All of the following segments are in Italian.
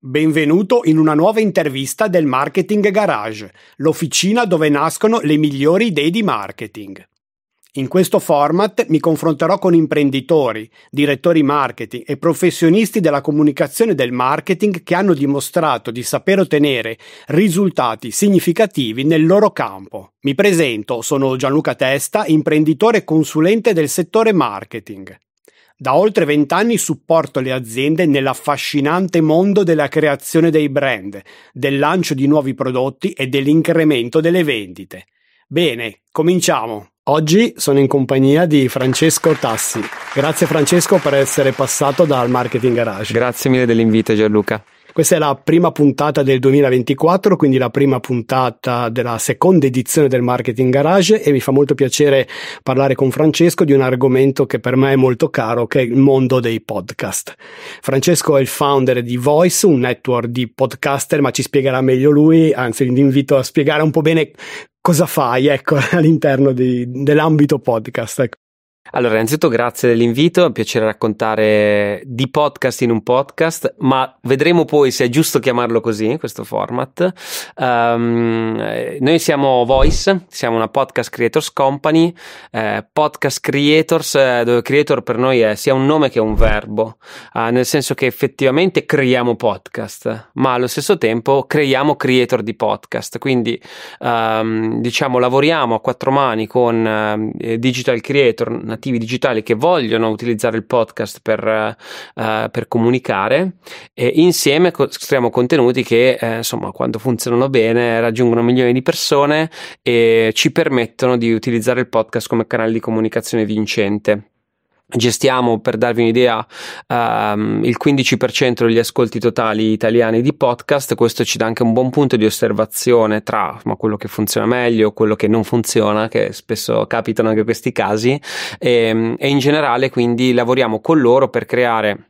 Benvenuto in una nuova intervista del Marketing Garage, l'officina dove nascono le migliori idee di marketing. In questo format mi confronterò con imprenditori, direttori marketing e professionisti della comunicazione del marketing che hanno dimostrato di saper ottenere risultati significativi nel loro campo. Mi presento, sono Gianluca Testa, imprenditore e consulente del settore marketing. Da oltre vent'anni supporto le aziende nell'affascinante mondo della creazione dei brand, del lancio di nuovi prodotti e dell'incremento delle vendite. Bene, cominciamo. Oggi sono in compagnia di Francesco Tassi. Grazie Francesco per essere passato dal Marketing Garage. Grazie mille dell'invito Gianluca. Questa è la prima puntata del 2024, quindi la prima puntata della seconda edizione del Marketing Garage e mi fa molto piacere parlare con Francesco di un argomento che per me è molto caro, che è il mondo dei podcast. Francesco è il founder di Voice, un network di podcaster, ma ci spiegherà meglio lui, anzi vi invito a spiegare un po' bene cosa fai ecco, all'interno di, dell'ambito podcast. Ecco. Allora, innanzitutto grazie dell'invito, è un piacere raccontare di podcast in un podcast, ma vedremo poi se è giusto chiamarlo così, questo format. Um, noi siamo Voice, siamo una podcast creators company, eh, podcast creators, eh, dove creator per noi è sia un nome che un verbo, eh, nel senso che effettivamente creiamo podcast, ma allo stesso tempo creiamo creator di podcast, quindi um, diciamo lavoriamo a quattro mani con eh, digital creator, nativi digitali che vogliono utilizzare il podcast per, uh, per comunicare e insieme costruiamo contenuti che eh, insomma quando funzionano bene raggiungono milioni di persone e ci permettono di utilizzare il podcast come canale di comunicazione vincente. Gestiamo, per darvi un'idea, um, il 15% degli ascolti totali italiani di podcast. Questo ci dà anche un buon punto di osservazione tra ma, quello che funziona meglio, quello che non funziona, che spesso capitano anche questi casi. E, ehm, e in generale, quindi, lavoriamo con loro per creare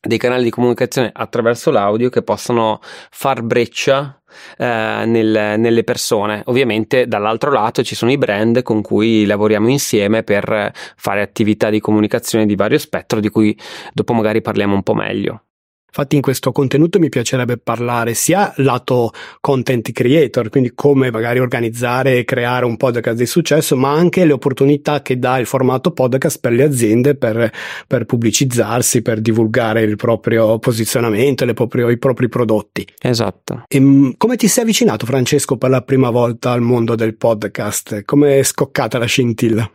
dei canali di comunicazione attraverso l'audio che possano far breccia eh, nel, nelle persone. Ovviamente dall'altro lato ci sono i brand con cui lavoriamo insieme per fare attività di comunicazione di vario spettro di cui dopo magari parliamo un po' meglio. Infatti in questo contenuto mi piacerebbe parlare sia lato content creator, quindi come magari organizzare e creare un podcast di successo, ma anche le opportunità che dà il formato podcast per le aziende per, per pubblicizzarsi, per divulgare il proprio posizionamento, proprio, i propri prodotti. Esatto. E, ehm, come ti sei avvicinato Francesco per la prima volta al mondo del podcast? Come è scoccata la scintilla?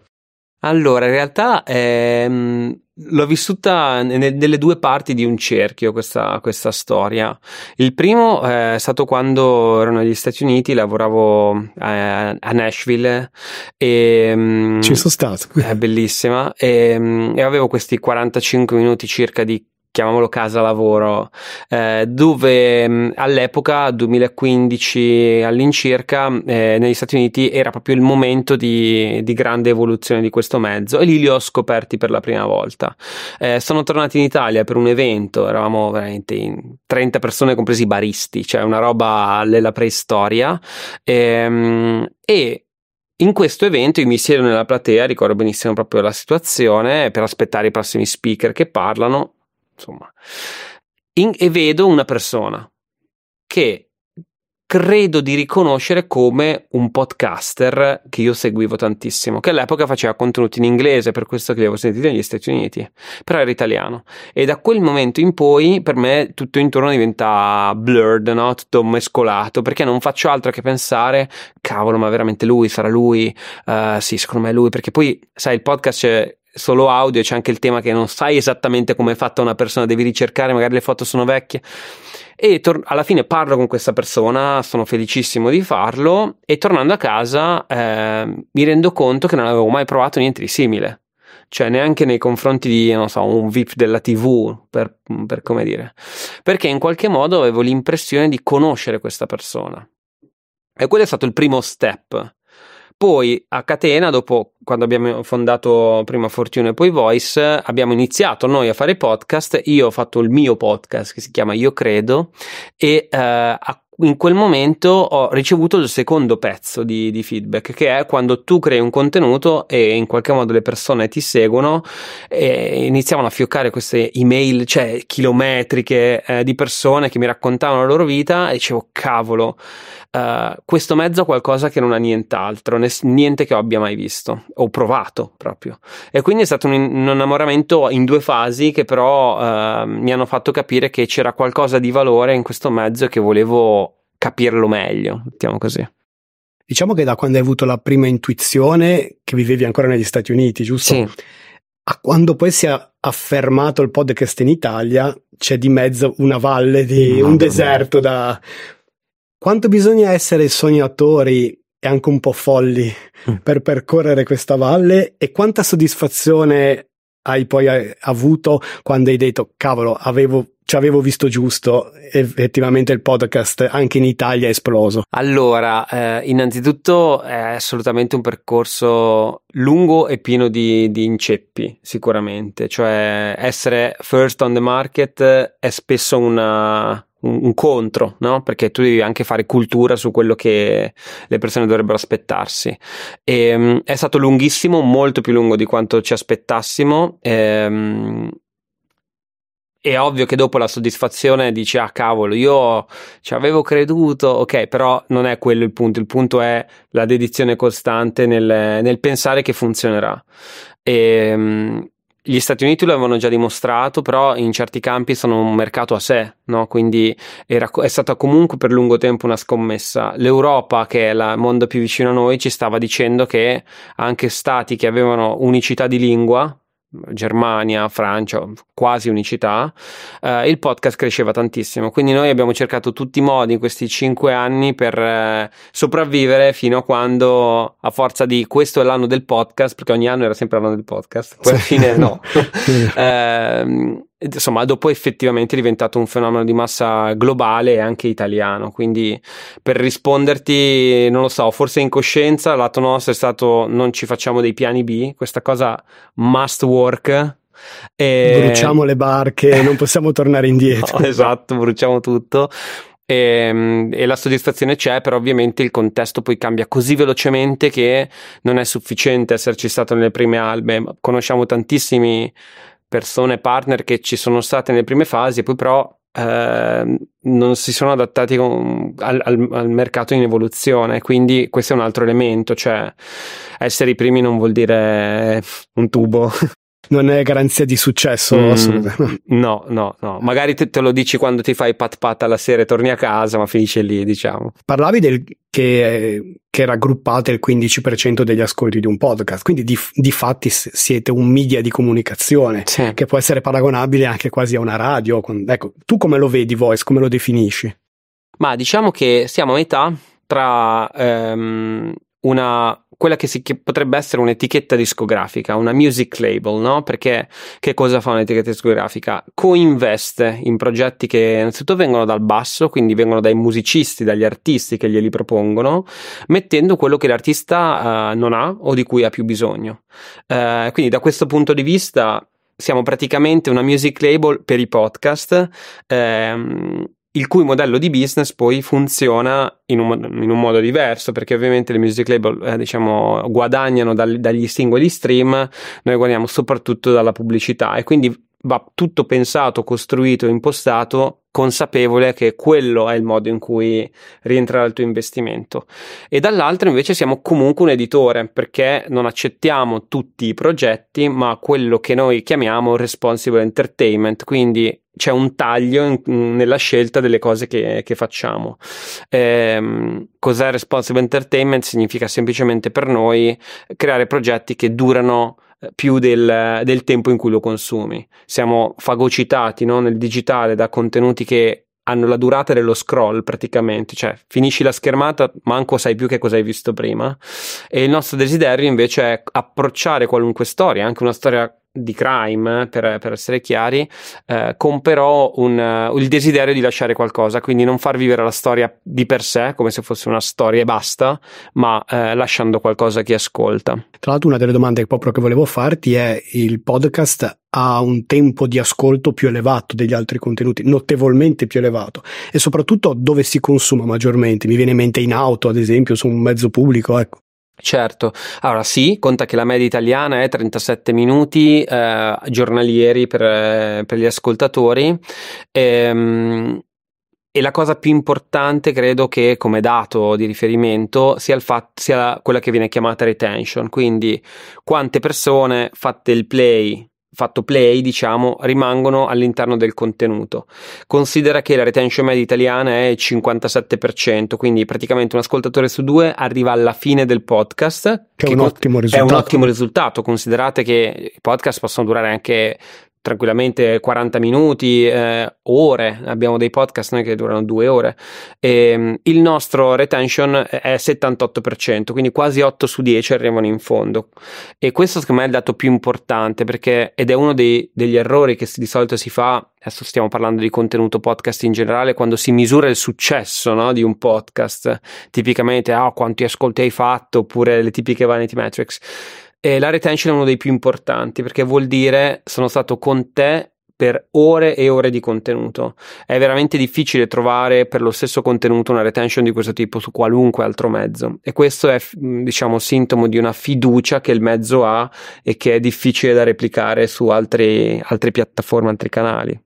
Allora, in realtà ehm, l'ho vissuta nelle due parti di un cerchio questa, questa storia. Il primo eh, è stato quando ero negli Stati Uniti, lavoravo a, a Nashville e mm, ci sono stato. È bellissima e, mm, e avevo questi 45 minuti circa di chiamiamolo casa lavoro, eh, dove mh, all'epoca, 2015 all'incirca, eh, negli Stati Uniti era proprio il momento di, di, grande evoluzione di questo mezzo e lì li ho scoperti per la prima volta. Eh, sono tornati in Italia per un evento, eravamo veramente in 30 persone, compresi i baristi, cioè una roba della preistoria. Ehm, e in questo evento io mi siedo nella platea, ricordo benissimo proprio la situazione, per aspettare i prossimi speaker che parlano insomma, in, e vedo una persona che credo di riconoscere come un podcaster che io seguivo tantissimo, che all'epoca faceva contenuti in inglese, per questo che li avevo sentiti negli Stati Uniti, però era italiano. E da quel momento in poi per me tutto intorno diventa blurred, no? tutto mescolato, perché non faccio altro che pensare, cavolo, ma veramente lui, sarà lui? Uh, sì, secondo me è lui, perché poi, sai, il podcast c'è solo audio, c'è anche il tema che non sai esattamente come è fatta una persona, devi ricercare, magari le foto sono vecchie. E tor- alla fine parlo con questa persona, sono felicissimo di farlo e tornando a casa eh, mi rendo conto che non avevo mai provato niente di simile. Cioè, neanche nei confronti di, non so, un VIP della TV, per, per come dire. Perché in qualche modo avevo l'impressione di conoscere questa persona. E quello è stato il primo step poi a catena, dopo quando abbiamo fondato prima Fortune e poi Voice, abbiamo iniziato noi a fare podcast. Io ho fatto il mio podcast che si chiama Io Credo e eh, a in quel momento ho ricevuto il secondo pezzo di, di, feedback, che è quando tu crei un contenuto e in qualche modo le persone ti seguono e iniziavano a fioccare queste email, cioè chilometriche eh, di persone che mi raccontavano la loro vita e dicevo, cavolo, uh, questo mezzo ha qualcosa che non ha nient'altro, niente che abbia mai visto o provato proprio. E quindi è stato un, un innamoramento in due fasi che però uh, mi hanno fatto capire che c'era qualcosa di valore in questo mezzo che volevo capirlo meglio, mettiamo così. Diciamo che da quando hai avuto la prima intuizione, che vivevi ancora negli Stati Uniti, giusto? Sì. A quando poi si è affermato il podcast in Italia, c'è di mezzo una valle di un deserto da quanto bisogna essere sognatori e anche un po' folli mm. per percorrere questa valle e quanta soddisfazione hai poi avuto quando hai detto cavolo avevo ci avevo visto giusto, effettivamente il podcast anche in Italia è esploso. Allora, eh, innanzitutto è assolutamente un percorso lungo e pieno di, di, inceppi, sicuramente, cioè essere first on the market è spesso una, un, contro, no? Perché tu devi anche fare cultura su quello che le persone dovrebbero aspettarsi. E, um, è stato lunghissimo, molto più lungo di quanto ci aspettassimo. E, um, è ovvio che dopo la soddisfazione dici ah cavolo io ci avevo creduto ok però non è quello il punto il punto è la dedizione costante nel, nel pensare che funzionerà e, um, gli Stati Uniti lo avevano già dimostrato, però in certi campi sono un mercato a sé, no? quindi era, è stata comunque per lungo tempo una scommessa. L'Europa, che è il mondo più vicino a noi, ci stava dicendo che anche stati che avevano unicità di lingua, Germania, Francia, quasi unicità, eh, il podcast cresceva tantissimo. Quindi noi abbiamo cercato tutti i modi in questi cinque anni per eh, sopravvivere fino a quando, a forza di questo è l'anno del podcast, perché ogni anno era sempre l'anno del podcast, poi alla fine no. eh, insomma, dopo effettivamente è diventato un fenomeno di massa globale e anche italiano. Quindi per risponderti, non lo so, forse in coscienza, lato nostro è stato non ci facciamo dei piani B, questa cosa must work. E... Bruciamo le barche, non possiamo tornare indietro. No, esatto, bruciamo tutto. E, ehm, e, la soddisfazione c'è, però ovviamente il contesto poi cambia così velocemente che non è sufficiente esserci stato nelle prime albe. Conosciamo tantissimi persone, partner che ci sono state nelle prime fasi e poi però eh, non si sono adattati con, al, al, al, mercato in evoluzione, quindi questo è un altro elemento, cioè essere i primi non vuol dire un tubo. non è garanzia di successo mm, assolutamente. No, no, no. Magari te, te, lo dici quando ti fai pat pat alla sera e torni a casa, ma finisce lì, diciamo. Parlavi del che, che raggruppate il 15% degli ascolti di un podcast, quindi di, di fatti siete un media di comunicazione sì. che può essere paragonabile anche quasi a una radio. Ecco, tu come lo vedi, Voice, come lo definisci? Ma diciamo che siamo a metà tra um, una quella che, si, che, potrebbe essere un'etichetta discografica, una music label, no? Perché che cosa fa un'etichetta discografica? Coinveste in progetti che innanzitutto vengono dal basso, quindi vengono dai musicisti, dagli artisti che glieli propongono, mettendo quello che l'artista uh, non ha o di cui ha più bisogno. Uh, quindi da questo punto di vista siamo praticamente una music label per i podcast. Ehm, il cui modello di business poi funziona in un, in un modo diverso, perché ovviamente le music label eh, diciamo, guadagnano dal, dagli singoli stream, noi guadagniamo soprattutto dalla pubblicità. E quindi va tutto pensato, costruito, impostato consapevole che quello è il modo in cui rientrerà il tuo investimento e dall'altro invece siamo comunque un editore perché non accettiamo tutti i progetti ma quello che noi chiamiamo responsible entertainment quindi c'è un taglio in, nella scelta delle cose che, che facciamo. Ehm, cos'è responsible entertainment? Significa semplicemente per noi creare progetti che durano eh, più del, del tempo in cui lo consumi. Siamo fagocitati no? nel digitale da contenuti che hanno la durata dello scroll praticamente, cioè finisci la schermata, manco sai più che cosa hai visto prima. E il nostro desiderio invece è approcciare qualunque storia, anche una storia di crime, per, per essere chiari, eh, con però un, uh, il desiderio di lasciare qualcosa, quindi non far vivere la storia di per sé come se fosse una storia e basta, ma eh, lasciando qualcosa a chi ascolta. Tra l'altro una delle domande proprio che volevo farti è il podcast ha un tempo di ascolto più elevato degli altri contenuti, notevolmente più elevato e soprattutto dove si consuma maggiormente. Mi viene in mente in auto, ad esempio, su un mezzo pubblico, ecco. Certo, allora sì, conta che la media italiana è 37 minuti eh, giornalieri per, eh, per, gli ascoltatori. Ehm, e la cosa più importante, credo che come dato di riferimento sia, fatto, sia quella che viene chiamata retention, quindi quante persone fatte il play fatto play, diciamo, rimangono all'interno del contenuto. Considera che la retention media italiana è il 57%, quindi praticamente un ascoltatore su due arriva alla fine del podcast. Che, che è un ottimo risultato. È un ottimo risultato. Considerate che i podcast possono durare anche tranquillamente 40 minuti, eh, ore, abbiamo dei podcast noi che durano due ore. E, ehm, il nostro retention è 78%, quindi quasi 8 su 10 arrivano in fondo. E questo secondo me è il dato più importante perché, ed è uno dei, degli errori che di solito si fa, adesso stiamo parlando di contenuto podcast in generale, quando si misura il successo no, di un podcast, tipicamente ah, quanti ascolti hai fatto, oppure le tipiche vanity metrics e la retention è uno dei più importanti perché vuol dire sono stato con te per ore e ore di contenuto. È veramente difficile trovare per lo stesso contenuto una retention di questo tipo su qualunque altro mezzo e questo è diciamo sintomo di una fiducia che il mezzo ha e che è difficile da replicare su altre piattaforme, altri canali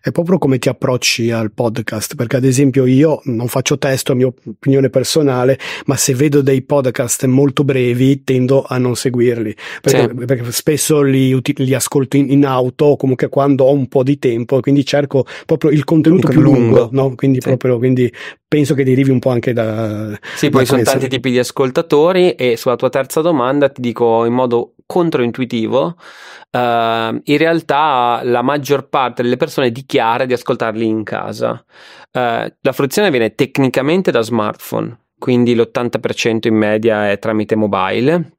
è proprio come ti approcci al podcast, perché ad esempio io non faccio testo, a mia opinione personale, ma se vedo dei podcast molto brevi tendo a non seguirli, perché, sì. perché spesso li, li ascolto in, in, auto o comunque quando ho un po' di tempo, quindi cerco proprio il contenuto più lungo, lungo no? quindi, sì. proprio, quindi penso che derivi un po' anche da... Sì, da poi sono tanti tipi di ascoltatori e sulla tua terza domanda ti dico in modo controintuitivo, uh, in realtà la maggior parte delle persone dichiara di ascoltarli in casa. Uh, la fruizione viene tecnicamente da smartphone, quindi l'80% in media è tramite mobile.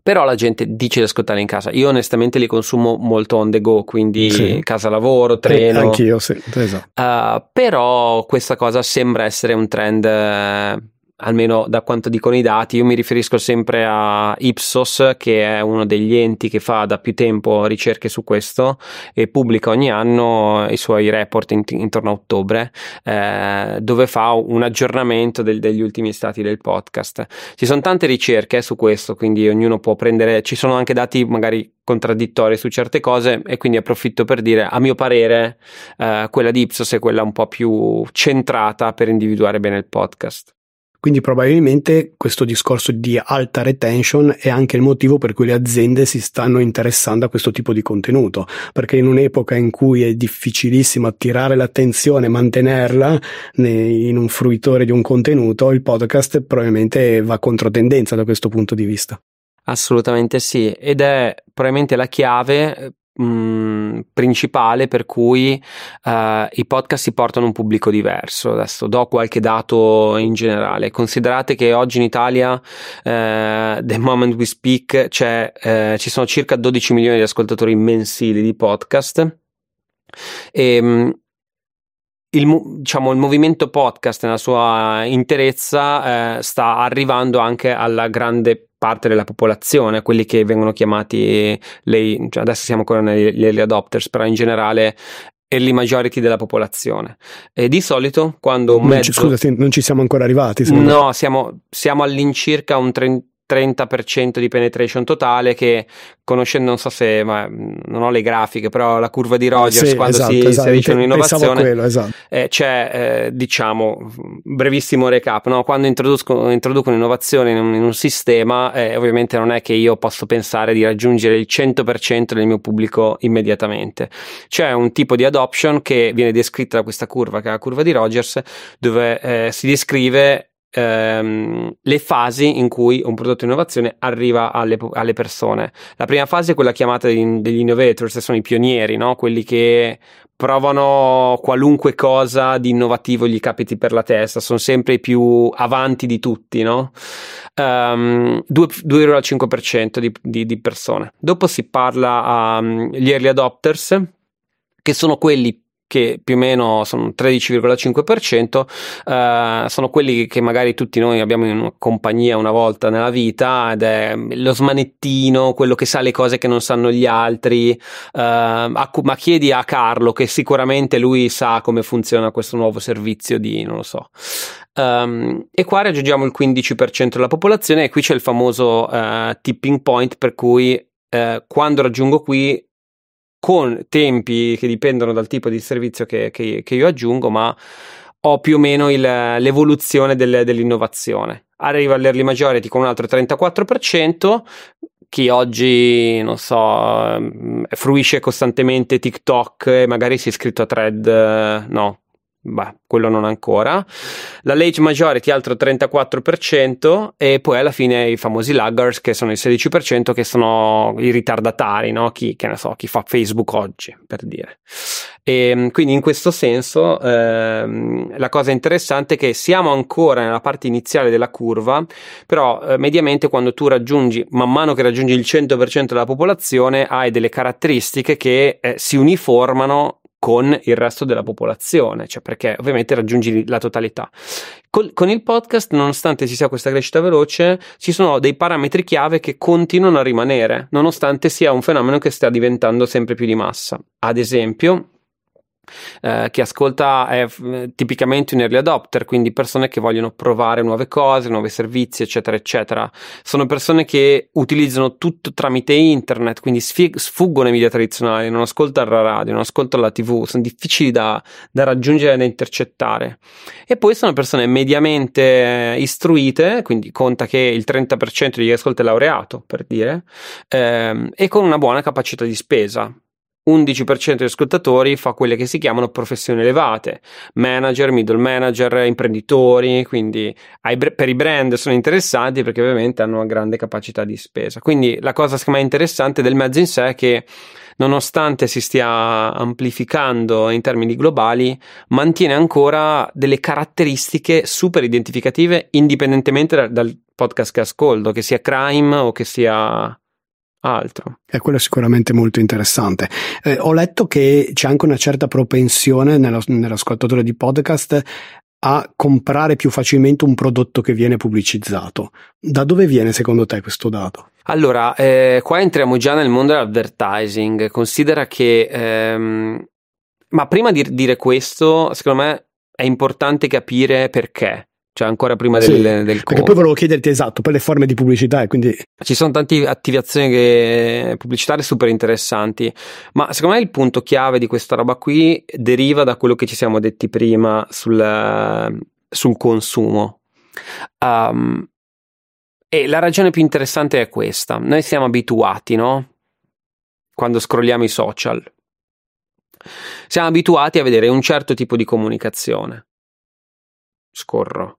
Però la gente dice di ascoltare in casa. Io onestamente li consumo molto on the go, quindi sì. casa lavoro, treno. Eh, anch'io, sì, esatto. Uh, però questa cosa sembra essere un trend almeno da quanto dicono i dati, io mi riferisco sempre a Ipsos, che è uno degli enti che fa da più tempo ricerche su questo e pubblica ogni anno i suoi report in, intorno a ottobre, eh, dove fa un aggiornamento del, degli ultimi stati del podcast. Ci sono tante ricerche su questo, quindi ognuno può prendere, ci sono anche dati magari contraddittori su certe cose e quindi approfitto per dire a mio parere eh, quella di Ipsos è quella un po' più centrata per individuare bene il podcast. Quindi probabilmente questo discorso di alta retention è anche il motivo per cui le aziende si stanno interessando a questo tipo di contenuto, perché in un'epoca in cui è difficilissimo attirare l'attenzione, mantenerla in un fruitore di un contenuto, il podcast probabilmente va contro tendenza da questo punto di vista. Assolutamente sì, ed è probabilmente la chiave mh, mm, principale per cui uh, i podcast si portano un pubblico diverso. Adesso do qualche dato in generale. Considerate che oggi in Italia, uh, the moment we speak, uh, ci sono circa 12 milioni di ascoltatori mensili di podcast. E, um, il, diciamo, il, movimento podcast nella sua interezza eh, sta arrivando anche alla grande parte della popolazione, quelli che vengono chiamati le, cioè adesso siamo ancora negli early adopters, però in generale early majority della popolazione. E di solito quando un mezzo... Scusa, non ci siamo ancora arrivati. No, siamo, siamo all'incirca un 30 30% di penetration totale che conoscendo non so se ma non ho le grafiche però la curva di Rogers sì, quando esatto, si esatto. inserisce un'innovazione quello, esatto. eh, c'è eh, diciamo brevissimo recap no? quando introduco, introduco un'innovazione in un, in un sistema eh, ovviamente non è che io posso pensare di raggiungere il 100% del mio pubblico immediatamente c'è un tipo di adoption che viene descritta da questa curva che è la curva di Rogers dove eh, si descrive ehm, le fasi in cui un prodotto innovazione arriva alle, alle, persone. La prima fase è quella chiamata degli, degli innovators, sono i pionieri, no? quelli che provano qualunque cosa di innovativo gli capiti per la testa, sono sempre i più avanti di tutti, no? Um, 2,5% di, di, di persone. Dopo si parla agli um, early adopters, che sono quelli che più o meno sono 13,5%, eh, sono quelli che magari tutti noi abbiamo in compagnia una volta nella vita ed è lo smanettino, quello che sa le cose che non sanno gli altri, eh, ma chiedi a Carlo che sicuramente lui sa come funziona questo nuovo servizio di, non lo so. Um, e qua raggiungiamo il 15% della popolazione e qui c'è il famoso uh, tipping point per cui uh, quando raggiungo qui con tempi che dipendono dal tipo di servizio che, che, che io aggiungo, ma ho più o meno il, l'evoluzione del, dell'innovazione. Arriva all'early majority con un altro 34%, chi oggi, non so, mm, fruisce costantemente TikTok e magari si è iscritto a thread, no, Beh, quello non ancora. La Lage Majority altro 34% e poi alla fine i famosi laggers che sono il 16% che sono i ritardatari, no? Chi, so, chi fa Facebook oggi, per dire. E ehm, quindi in questo senso ehm, la cosa interessante è che siamo ancora nella parte iniziale della curva, però eh, mediamente quando tu raggiungi, man mano che raggiungi il 100% della popolazione, hai delle caratteristiche che eh, si uniformano con il resto della popolazione, cioè perché ovviamente raggiungi la totalità. Col, con il podcast, nonostante ci sia questa crescita veloce, ci sono dei parametri chiave che continuano a rimanere, nonostante sia un fenomeno che sta diventando sempre più di massa. Ad esempio, eh, chi ascolta è tipicamente un early adopter, quindi persone che vogliono provare nuove cose, nuovi servizi, eccetera, eccetera. Sono persone che utilizzano tutto tramite internet, quindi sfig- sfuggono ai media tradizionali, non ascoltano la radio, non ascoltano la TV, sono difficili da, da raggiungere e da intercettare. E poi sono persone mediamente istruite, quindi conta che il 30% di chi ascolta è laureato, per dire, ehm, e con una buona capacità di spesa 11% degli ascoltatori fa quelle che si chiamano professioni elevate, manager, middle manager, imprenditori, quindi per i brand sono interessanti perché ovviamente hanno una grande capacità di spesa. Quindi la cosa secondo me interessante del mezzo in sé è che nonostante si stia amplificando in termini globali, mantiene ancora delle caratteristiche super identificative indipendentemente dal podcast che ascolto, che sia crime o che sia altro. E quello è sicuramente molto interessante. Eh, ho letto che c'è anche una certa propensione nello, nell'ascoltatore di podcast a comprare più facilmente un prodotto che viene pubblicizzato. Da dove viene secondo te questo dato? Allora, eh, qua entriamo già nel mondo dell'advertising. Considera che, ehm, ma prima di dire questo, secondo me è importante capire perché cioè ancora prima sì, del, del Perché poi volevo chiederti esatto, per le forme di pubblicità e quindi... Ci sono tante attivazioni che, pubblicitarie super interessanti, ma secondo me il punto chiave di questa roba qui deriva da quello che ci siamo detti prima sul, sul consumo. Um, e la ragione più interessante è questa. Noi siamo abituati, no? Quando scrolliamo i social. Siamo abituati a vedere un certo tipo di comunicazione. Scorro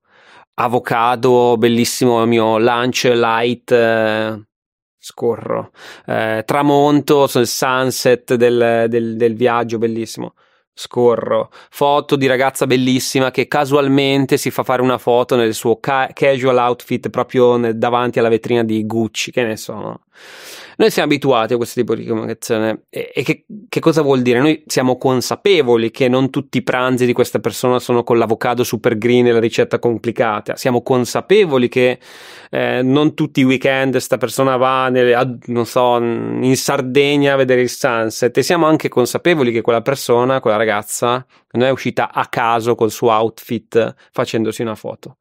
avocado, bellissimo il mio lunch light. Eh, scorro. Eh, tramonto, il sunset del, del, del viaggio, bellissimo scorro, foto di ragazza bellissima che casualmente si fa fare una foto nel suo ca- casual outfit proprio nel, davanti alla vetrina di Gucci, che ne so, no? Noi siamo abituati a questo tipo di comunicazione e, e che, che, cosa vuol dire? Noi siamo consapevoli che non tutti i pranzi di questa persona sono con l'avocado super green e la ricetta complicata. Siamo consapevoli che eh, non tutti i weekend questa persona va nelle, non so, in Sardegna a vedere il sunset e siamo anche consapevoli che quella persona, quella ragazza, non è uscita a caso col suo outfit facendosi una foto.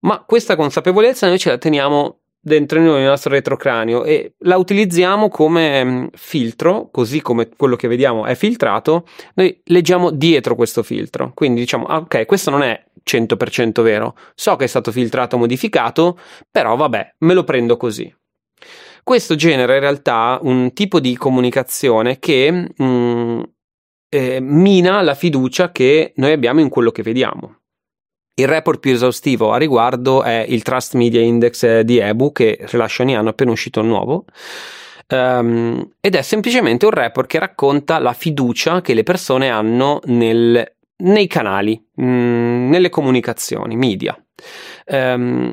Ma questa consapevolezza noi ce la teniamo dentro noi nel nostro retrocranio e la utilizziamo come mm, filtro, così come quello che vediamo è filtrato, noi leggiamo dietro questo filtro. Quindi diciamo, ah, ok, questo non è 100% vero, so che è stato filtrato, modificato, però vabbè, me lo prendo così. Questo genera in realtà un tipo di comunicazione che mh, mm, eh, mina la fiducia che noi abbiamo in quello che vediamo. Il report più esaustivo a riguardo è il Trust Media Index di Ebu che rilascia ogni anno appena uscito il nuovo. Um, ed è semplicemente un report che racconta la fiducia che le persone hanno nel, nei canali, mh, mm, nelle comunicazioni, media. Um,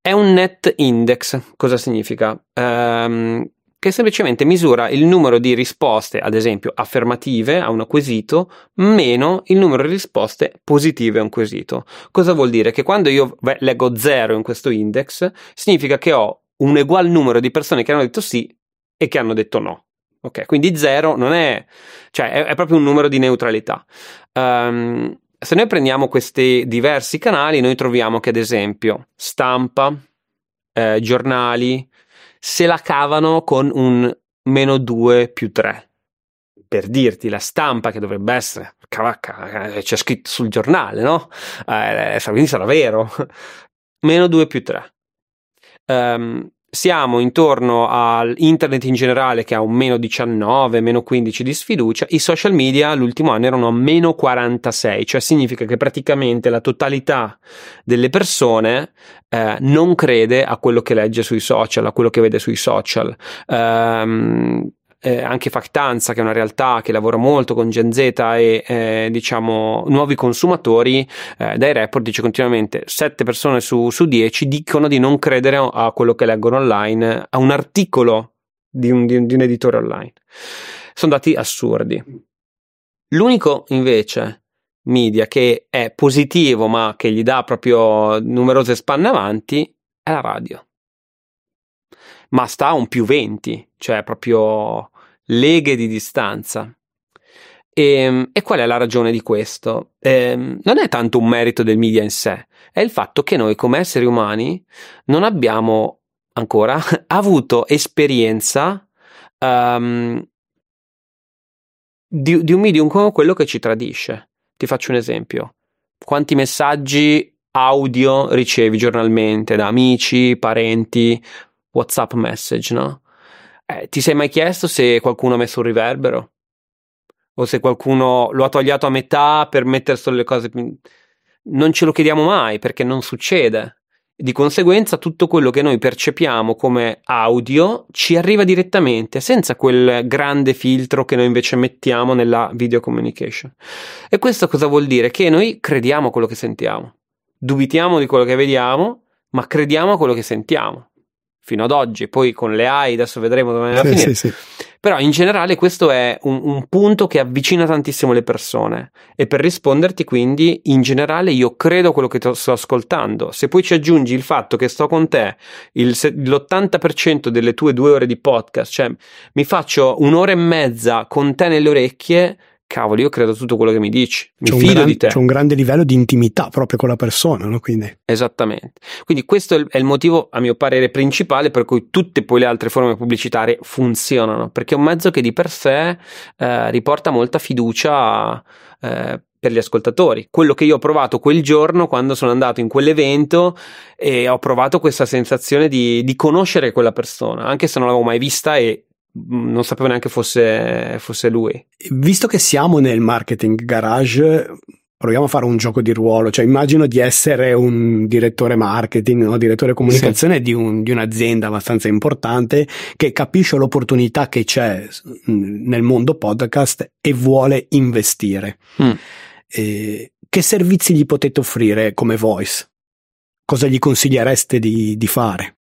è un net index, cosa significa? Um, che semplicemente misura il numero di risposte, ad esempio affermative a un quesito, meno il numero di risposte positive a un quesito. Cosa vuol dire? Che quando io leggo 0 in questo index, significa che ho un ugual numero di persone che hanno detto sì e che hanno detto no. Ok, quindi 0 non è, cioè è, è, proprio un numero di neutralità. Um, se noi prendiamo questi diversi canali, noi troviamo che ad esempio stampa, eh, giornali, se la cavano con un meno 2 più 3. Per dirti, la stampa che dovrebbe essere, cavacca, eh, c'è scritto sul giornale, no? Eh, quindi sarà vero. meno 2 più 3. Um, ehm, siamo intorno all'internet in generale che ha un meno 19, meno 15 di sfiducia, i social media l'ultimo anno erano a meno 46, cioè significa che praticamente la totalità delle persone eh, non crede a quello che legge sui social, a quello che vede sui social. Um, eh, anche Factanza, che è una realtà che lavora molto con Gen Z e eh, diciamo nuovi consumatori, eh, dai report dice continuamente 7 persone su, su 10 dicono di non credere a quello che leggono online, a un articolo di un, di un, di un editore online. Sono dati assurdi. L'unico invece media che è positivo ma che gli dà proprio numerose spanne avanti è la radio ma sta a un più 20, cioè proprio leghe di distanza. E, ehm, e, qual è la ragione di questo? Eh, non è tanto un merito del media in sé, è il fatto che noi come esseri umani non abbiamo ancora avuto esperienza um, di, di un medium come quello che ci tradisce. Ti faccio un esempio. Quanti messaggi audio ricevi giornalmente da amici, parenti, WhatsApp message, no? Eh, ti sei mai chiesto se qualcuno ha messo un riverbero? O se qualcuno lo ha tagliato a metà per mettere solo le cose più... Non ce lo chiediamo mai perché non succede. Di conseguenza tutto quello che noi percepiamo come audio ci arriva direttamente, senza quel grande filtro che noi invece mettiamo nella video communication. E questo cosa vuol dire? Che noi crediamo a quello che sentiamo. Dubitiamo di quello che vediamo, ma crediamo a quello che sentiamo fino ad oggi, poi con le AI adesso vedremo dove andrà a finire. Sì, sì. Però in generale questo è un, un, punto che avvicina tantissimo le persone e per risponderti quindi in generale io credo quello che sto ascoltando. Se poi ci aggiungi il fatto che sto con te il, l'80% delle tue due ore di podcast, cioè mi faccio un'ora e mezza con te nelle orecchie, cavolo, io credo a tutto quello che mi dici, mi c'è fido gran, di te. C'è un grande livello di intimità proprio con la persona, no? Quindi. Esattamente. Quindi questo è il, è il, motivo, a mio parere, principale per cui tutte poi le altre forme pubblicitarie funzionano, perché è un mezzo che di per sé eh, riporta molta fiducia eh, per gli ascoltatori. Quello che io ho provato quel giorno quando sono andato in quell'evento e ho provato questa sensazione di, di conoscere quella persona, anche se non l'avevo mai vista e non sapevo neanche fosse, fosse lui. Visto che siamo nel marketing garage, proviamo a fare un gioco di ruolo, cioè immagino di essere un direttore marketing o direttore comunicazione sì. di, un, di, un'azienda abbastanza importante che capisce l'opportunità che c'è mm, nel mondo podcast e vuole investire. Mm. E che servizi gli potete offrire come voice? Cosa gli consigliereste di, di fare?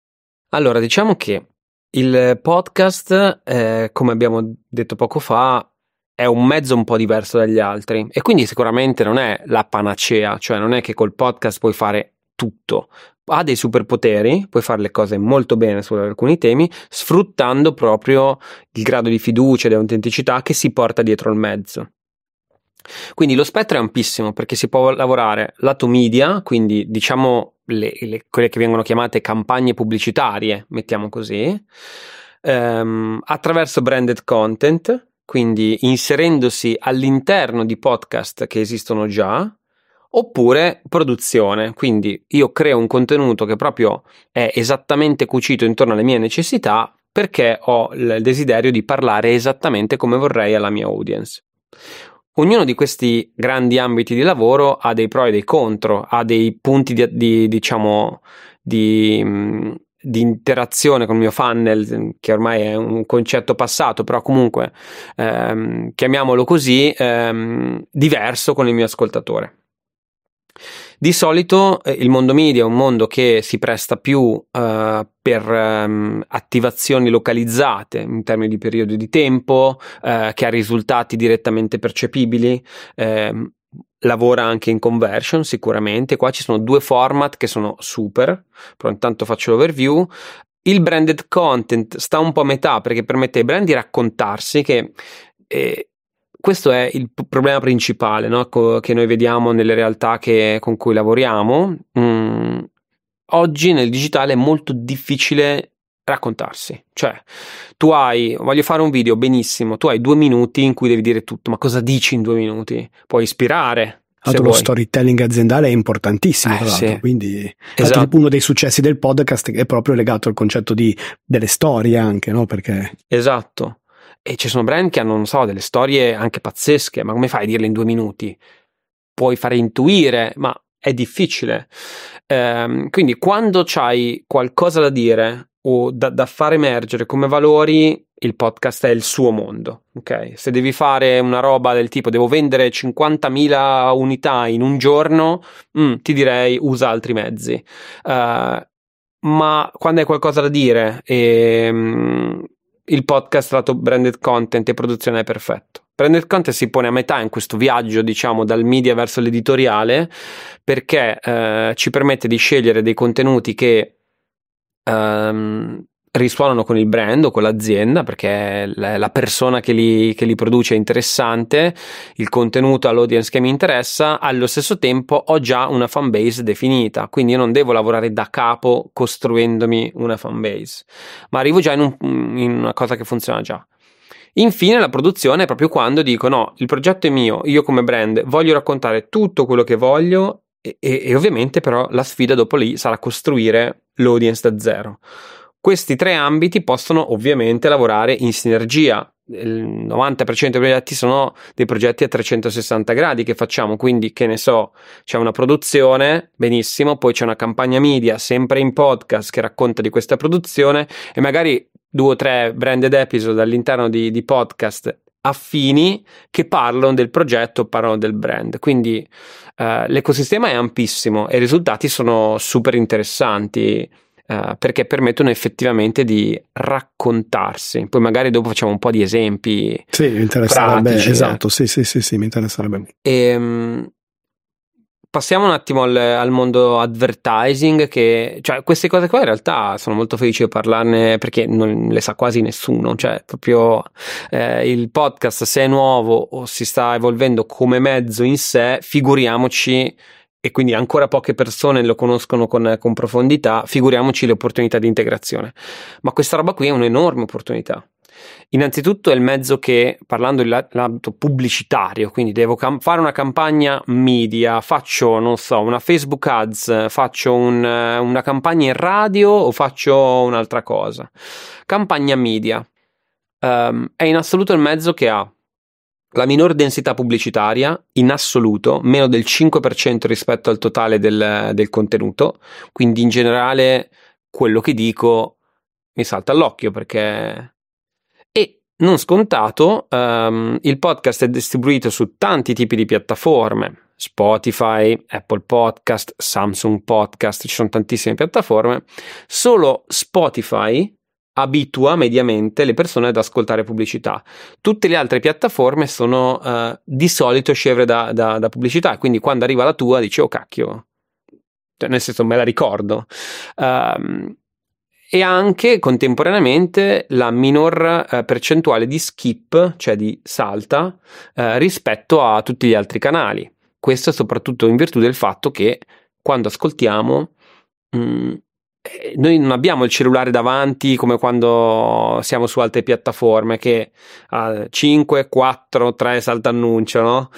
Allora, diciamo che il podcast, eh, come abbiamo detto poco fa, è un mezzo un po' diverso dagli altri e quindi sicuramente non è la panacea, cioè non è che col podcast puoi fare tutto. Ha dei superpoteri, puoi fare le cose molto bene su alcuni temi, sfruttando proprio il grado di fiducia e di autenticità che si porta dietro il mezzo. Quindi lo spettro è ampissimo perché si può lavorare lato media, quindi diciamo le, le, quelle che vengono chiamate campagne pubblicitarie, mettiamo così, ehm, attraverso branded content, quindi inserendosi all'interno di podcast che esistono già, oppure produzione, quindi io creo un contenuto che proprio è esattamente cucito intorno alle mie necessità perché ho il desiderio di parlare esattamente come vorrei alla mia audience. Ognuno di questi grandi ambiti di lavoro ha dei pro e dei contro, ha dei punti di, di diciamo, di, mm, di, interazione con il mio funnel, che ormai è un concetto passato, però comunque ehm, chiamiamolo così, ehm, diverso con il mio ascoltatore. Di solito eh, il mondo media è un mondo che si presta più uh, per um, attivazioni localizzate in termini di periodo di tempo, uh, che ha risultati direttamente percepibili. Uh, lavora anche in conversion sicuramente. Qua ci sono due format che sono super, però intanto faccio l'overview. Il branded content sta un po' a metà perché permette ai brand di raccontarsi che eh, questo è il problema principale no? che noi vediamo nelle realtà che, con cui lavoriamo. Mm, oggi nel digitale è molto difficile raccontarsi. Cioè, tu hai, voglio fare un video, benissimo, tu hai due minuti in cui devi dire tutto, ma cosa dici in due minuti? Puoi ispirare. Allora, lo storytelling aziendale è importantissimo, eh, sì. quindi esatto. uno dei successi del podcast è proprio legato al concetto di, delle storie anche, no? Perché... Esatto. E ci sono brand che hanno, non so, delle storie anche pazzesche, ma come fai a dirle in due minuti? Puoi fare intuire, ma è difficile. Ehm, quindi quando c'hai qualcosa da dire o da, da, far emergere come valori, il podcast è il suo mondo. Ok? Se devi fare una roba del tipo devo vendere 50.000 unità in un giorno, mm, ti direi usa altri mezzi. Uh, ma quando hai qualcosa da dire e um, il podcast lato branded content e produzione è perfetto. Branded content si pone a metà in questo viaggio, diciamo, dal media verso l'editoriale, perché eh, ci permette di scegliere dei contenuti che ehm, risuonano con il brand o con l'azienda perché la persona che li, che li, produce è interessante, il contenuto all'audience che mi interessa, allo stesso tempo ho già una fanbase definita, quindi io non devo lavorare da capo costruendomi una fanbase, ma arrivo già in, un, in una cosa che funziona già. Infine la produzione è proprio quando dico no, il progetto è mio, io come brand voglio raccontare tutto quello che voglio e, e, e ovviamente però la sfida dopo lì sarà costruire l'audience da zero. Questi tre ambiti possono ovviamente lavorare in sinergia. Il 90% dei progetti sono dei progetti a 360 gradi che facciamo, quindi che ne so, c'è una produzione, benissimo, poi c'è una campagna media sempre in podcast che racconta di questa produzione e magari due o tre branded episode all'interno di, di podcast affini che parlano del progetto, parlano del brand. Quindi uh, l'ecosistema è ampissimo e i risultati sono super interessanti uh, perché permettono effettivamente di raccontarsi. Poi magari dopo facciamo un po' di esempi. Sì, mi interesserebbe, pratici, esatto, eh. sì, sì, sì, sì, mi interesserebbe. E, um, passiamo un attimo al, al, mondo advertising, che cioè, queste cose qua in realtà sono molto felice di parlarne perché non le sa quasi nessuno, cioè proprio eh, il podcast se è nuovo o si sta evolvendo come mezzo in sé, figuriamoci e quindi ancora poche persone lo conoscono con, con profondità, figuriamoci le opportunità di integrazione. Ma questa roba qui è un'enorme opportunità. Innanzitutto è il mezzo che, parlando dell'ambito pubblicitario, quindi devo cam- fare una campagna media, faccio, non so, una Facebook Ads, faccio un, una campagna in radio o faccio un'altra cosa. Campagna media um, è in assoluto il mezzo che ha la minor densità pubblicitaria in assoluto, meno del 5% rispetto al totale del, del contenuto, quindi in generale quello che dico mi salta all'occhio perché e non scontato, um, il podcast è distribuito su tanti tipi di piattaforme, Spotify, Apple Podcast, Samsung Podcast, ci sono tantissime piattaforme. Solo Spotify abitua mediamente le persone ad ascoltare pubblicità. Tutte le altre piattaforme sono uh, di solito scevre da, da, da, pubblicità, quindi quando arriva la tua dici oh cacchio, cioè, nel senso me la ricordo. Um, e anche contemporaneamente la minor uh, percentuale di skip, cioè di salta, uh, rispetto a tutti gli altri canali. Questo soprattutto in virtù del fatto che quando ascoltiamo mh, mm, noi non abbiamo il cellulare davanti come quando siamo su altre piattaforme che a 5, 4, 3 salta no?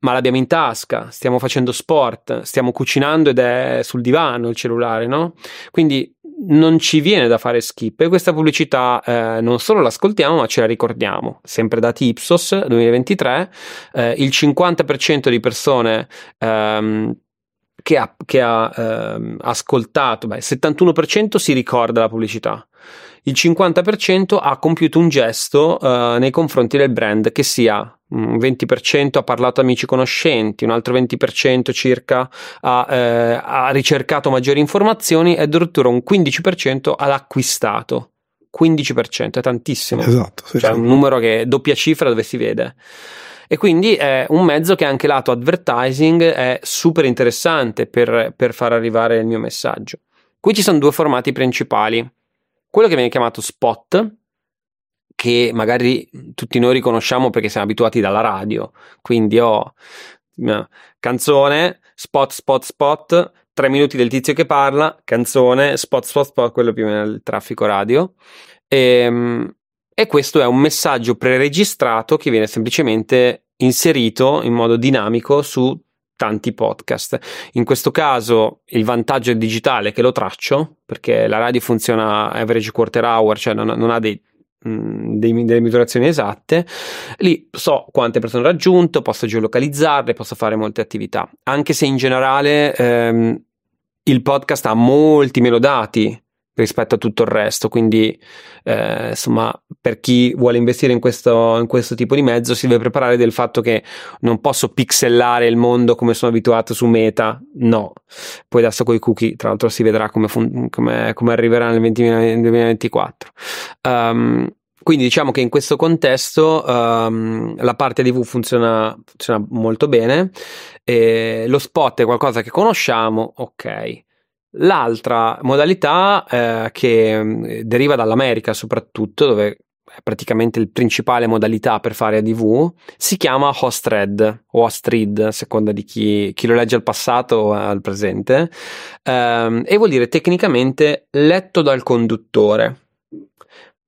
Ma l'abbiamo in tasca, stiamo facendo sport, stiamo cucinando ed è sul divano il cellulare, no? Quindi non ci viene da fare skip e questa pubblicità eh, non solo l'ascoltiamo ma ce la ricordiamo. Sempre da Ipsos 2023, eh, il 50% di persone ehm, che ha, che ha ehm, ascoltato, beh, il 71% si ricorda la pubblicità, il 50% ha compiuto un gesto eh, nei confronti del brand che sia un 20% ha parlato a amici conoscenti, un altro 20% circa ha, eh, ha ricercato maggiori informazioni e addirittura un 15% ha acquistato. 15% è tantissimo. Esatto. Sì, cioè sì. un numero che è doppia cifra dove si vede. E quindi è un mezzo che anche lato advertising è super interessante per, per far arrivare il mio messaggio. Qui ci sono due formati principali. Quello che viene chiamato spot, che magari tutti noi riconosciamo perché siamo abituati dalla radio. Quindi ho canzone, spot, spot, spot, tre minuti del tizio che parla, canzone, spot, spot, spot, quello più o meno il traffico radio. E, ehm, e questo è un messaggio preregistrato che viene semplicemente inserito in modo dinamico su tanti podcast. In questo caso il vantaggio è digitale che lo traccio perché la radio funziona average quarter hour, cioè non, non ha dei Mm, dei, delle misurazioni esatte, lì so quante persone ho raggiunto, posso geolocalizzarle, posso fare molte attività, anche se in generale ehm, il podcast ha molti meno dati rispetto a tutto il resto. Quindi, eh, insomma, per chi vuole investire in questo, in questo, tipo di mezzo, si deve preparare del fatto che non posso pixellare il mondo come sono abituato su Meta. No, poi adesso con i cookie, tra l'altro, si vedrà come, fun- come, come arriverà nel 20, 2024. Um, quindi diciamo che in questo contesto um, la parte DV funziona, funziona molto bene, lo spot è qualcosa che conosciamo, ok. L'altra modalità eh, che mm, deriva dall'America soprattutto, dove è praticamente la principale modalità per fare ADV, si chiama host read o host read, a seconda di chi, chi, lo legge al passato o al presente, ehm, e vuol dire tecnicamente letto dal conduttore.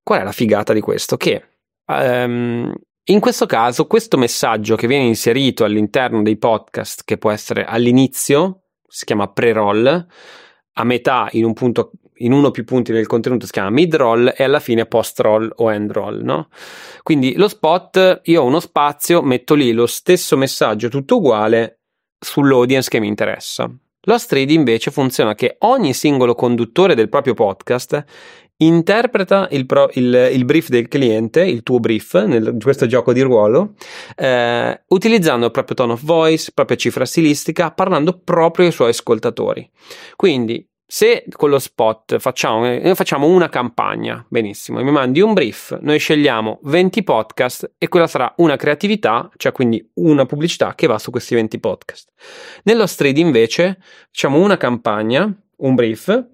Qual è la figata di questo? Che ehm, in questo caso questo messaggio che viene inserito all'interno dei podcast, che può essere all'inizio, si chiama pre-roll, a metà in un punto in uno o più punti del contenuto si chiama mid roll e alla fine post roll o end roll, no? Quindi lo spot, io ho uno spazio, metto lì lo stesso messaggio tutto uguale sull'audience che mi interessa. Lo Street invece funziona che ogni singolo conduttore del proprio podcast interpreta il, pro, il, il, brief del cliente, il tuo brief, nel, questo gioco di ruolo, eh, utilizzando il proprio tone of voice, propria cifra stilistica, parlando proprio ai suoi ascoltatori. Quindi, se con lo spot facciamo, noi facciamo una campagna, benissimo, mi mandi un brief, noi scegliamo 20 podcast e quella sarà una creatività, cioè quindi una pubblicità che va su questi 20 podcast. Nello street invece facciamo una campagna, un brief,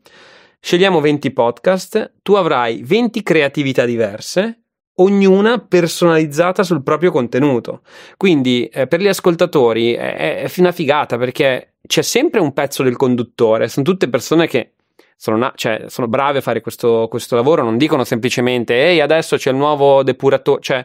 Scegliamo 20 podcast, tu avrai 20 creatività diverse, ognuna personalizzata sul proprio contenuto. Quindi eh, per gli ascoltatori è, è una figata perché c'è sempre un pezzo del conduttore, sono tutte persone che sono, na- cioè, sono brave a fare questo, questo, lavoro, non dicono semplicemente ehi adesso c'è il nuovo depuratore, cioè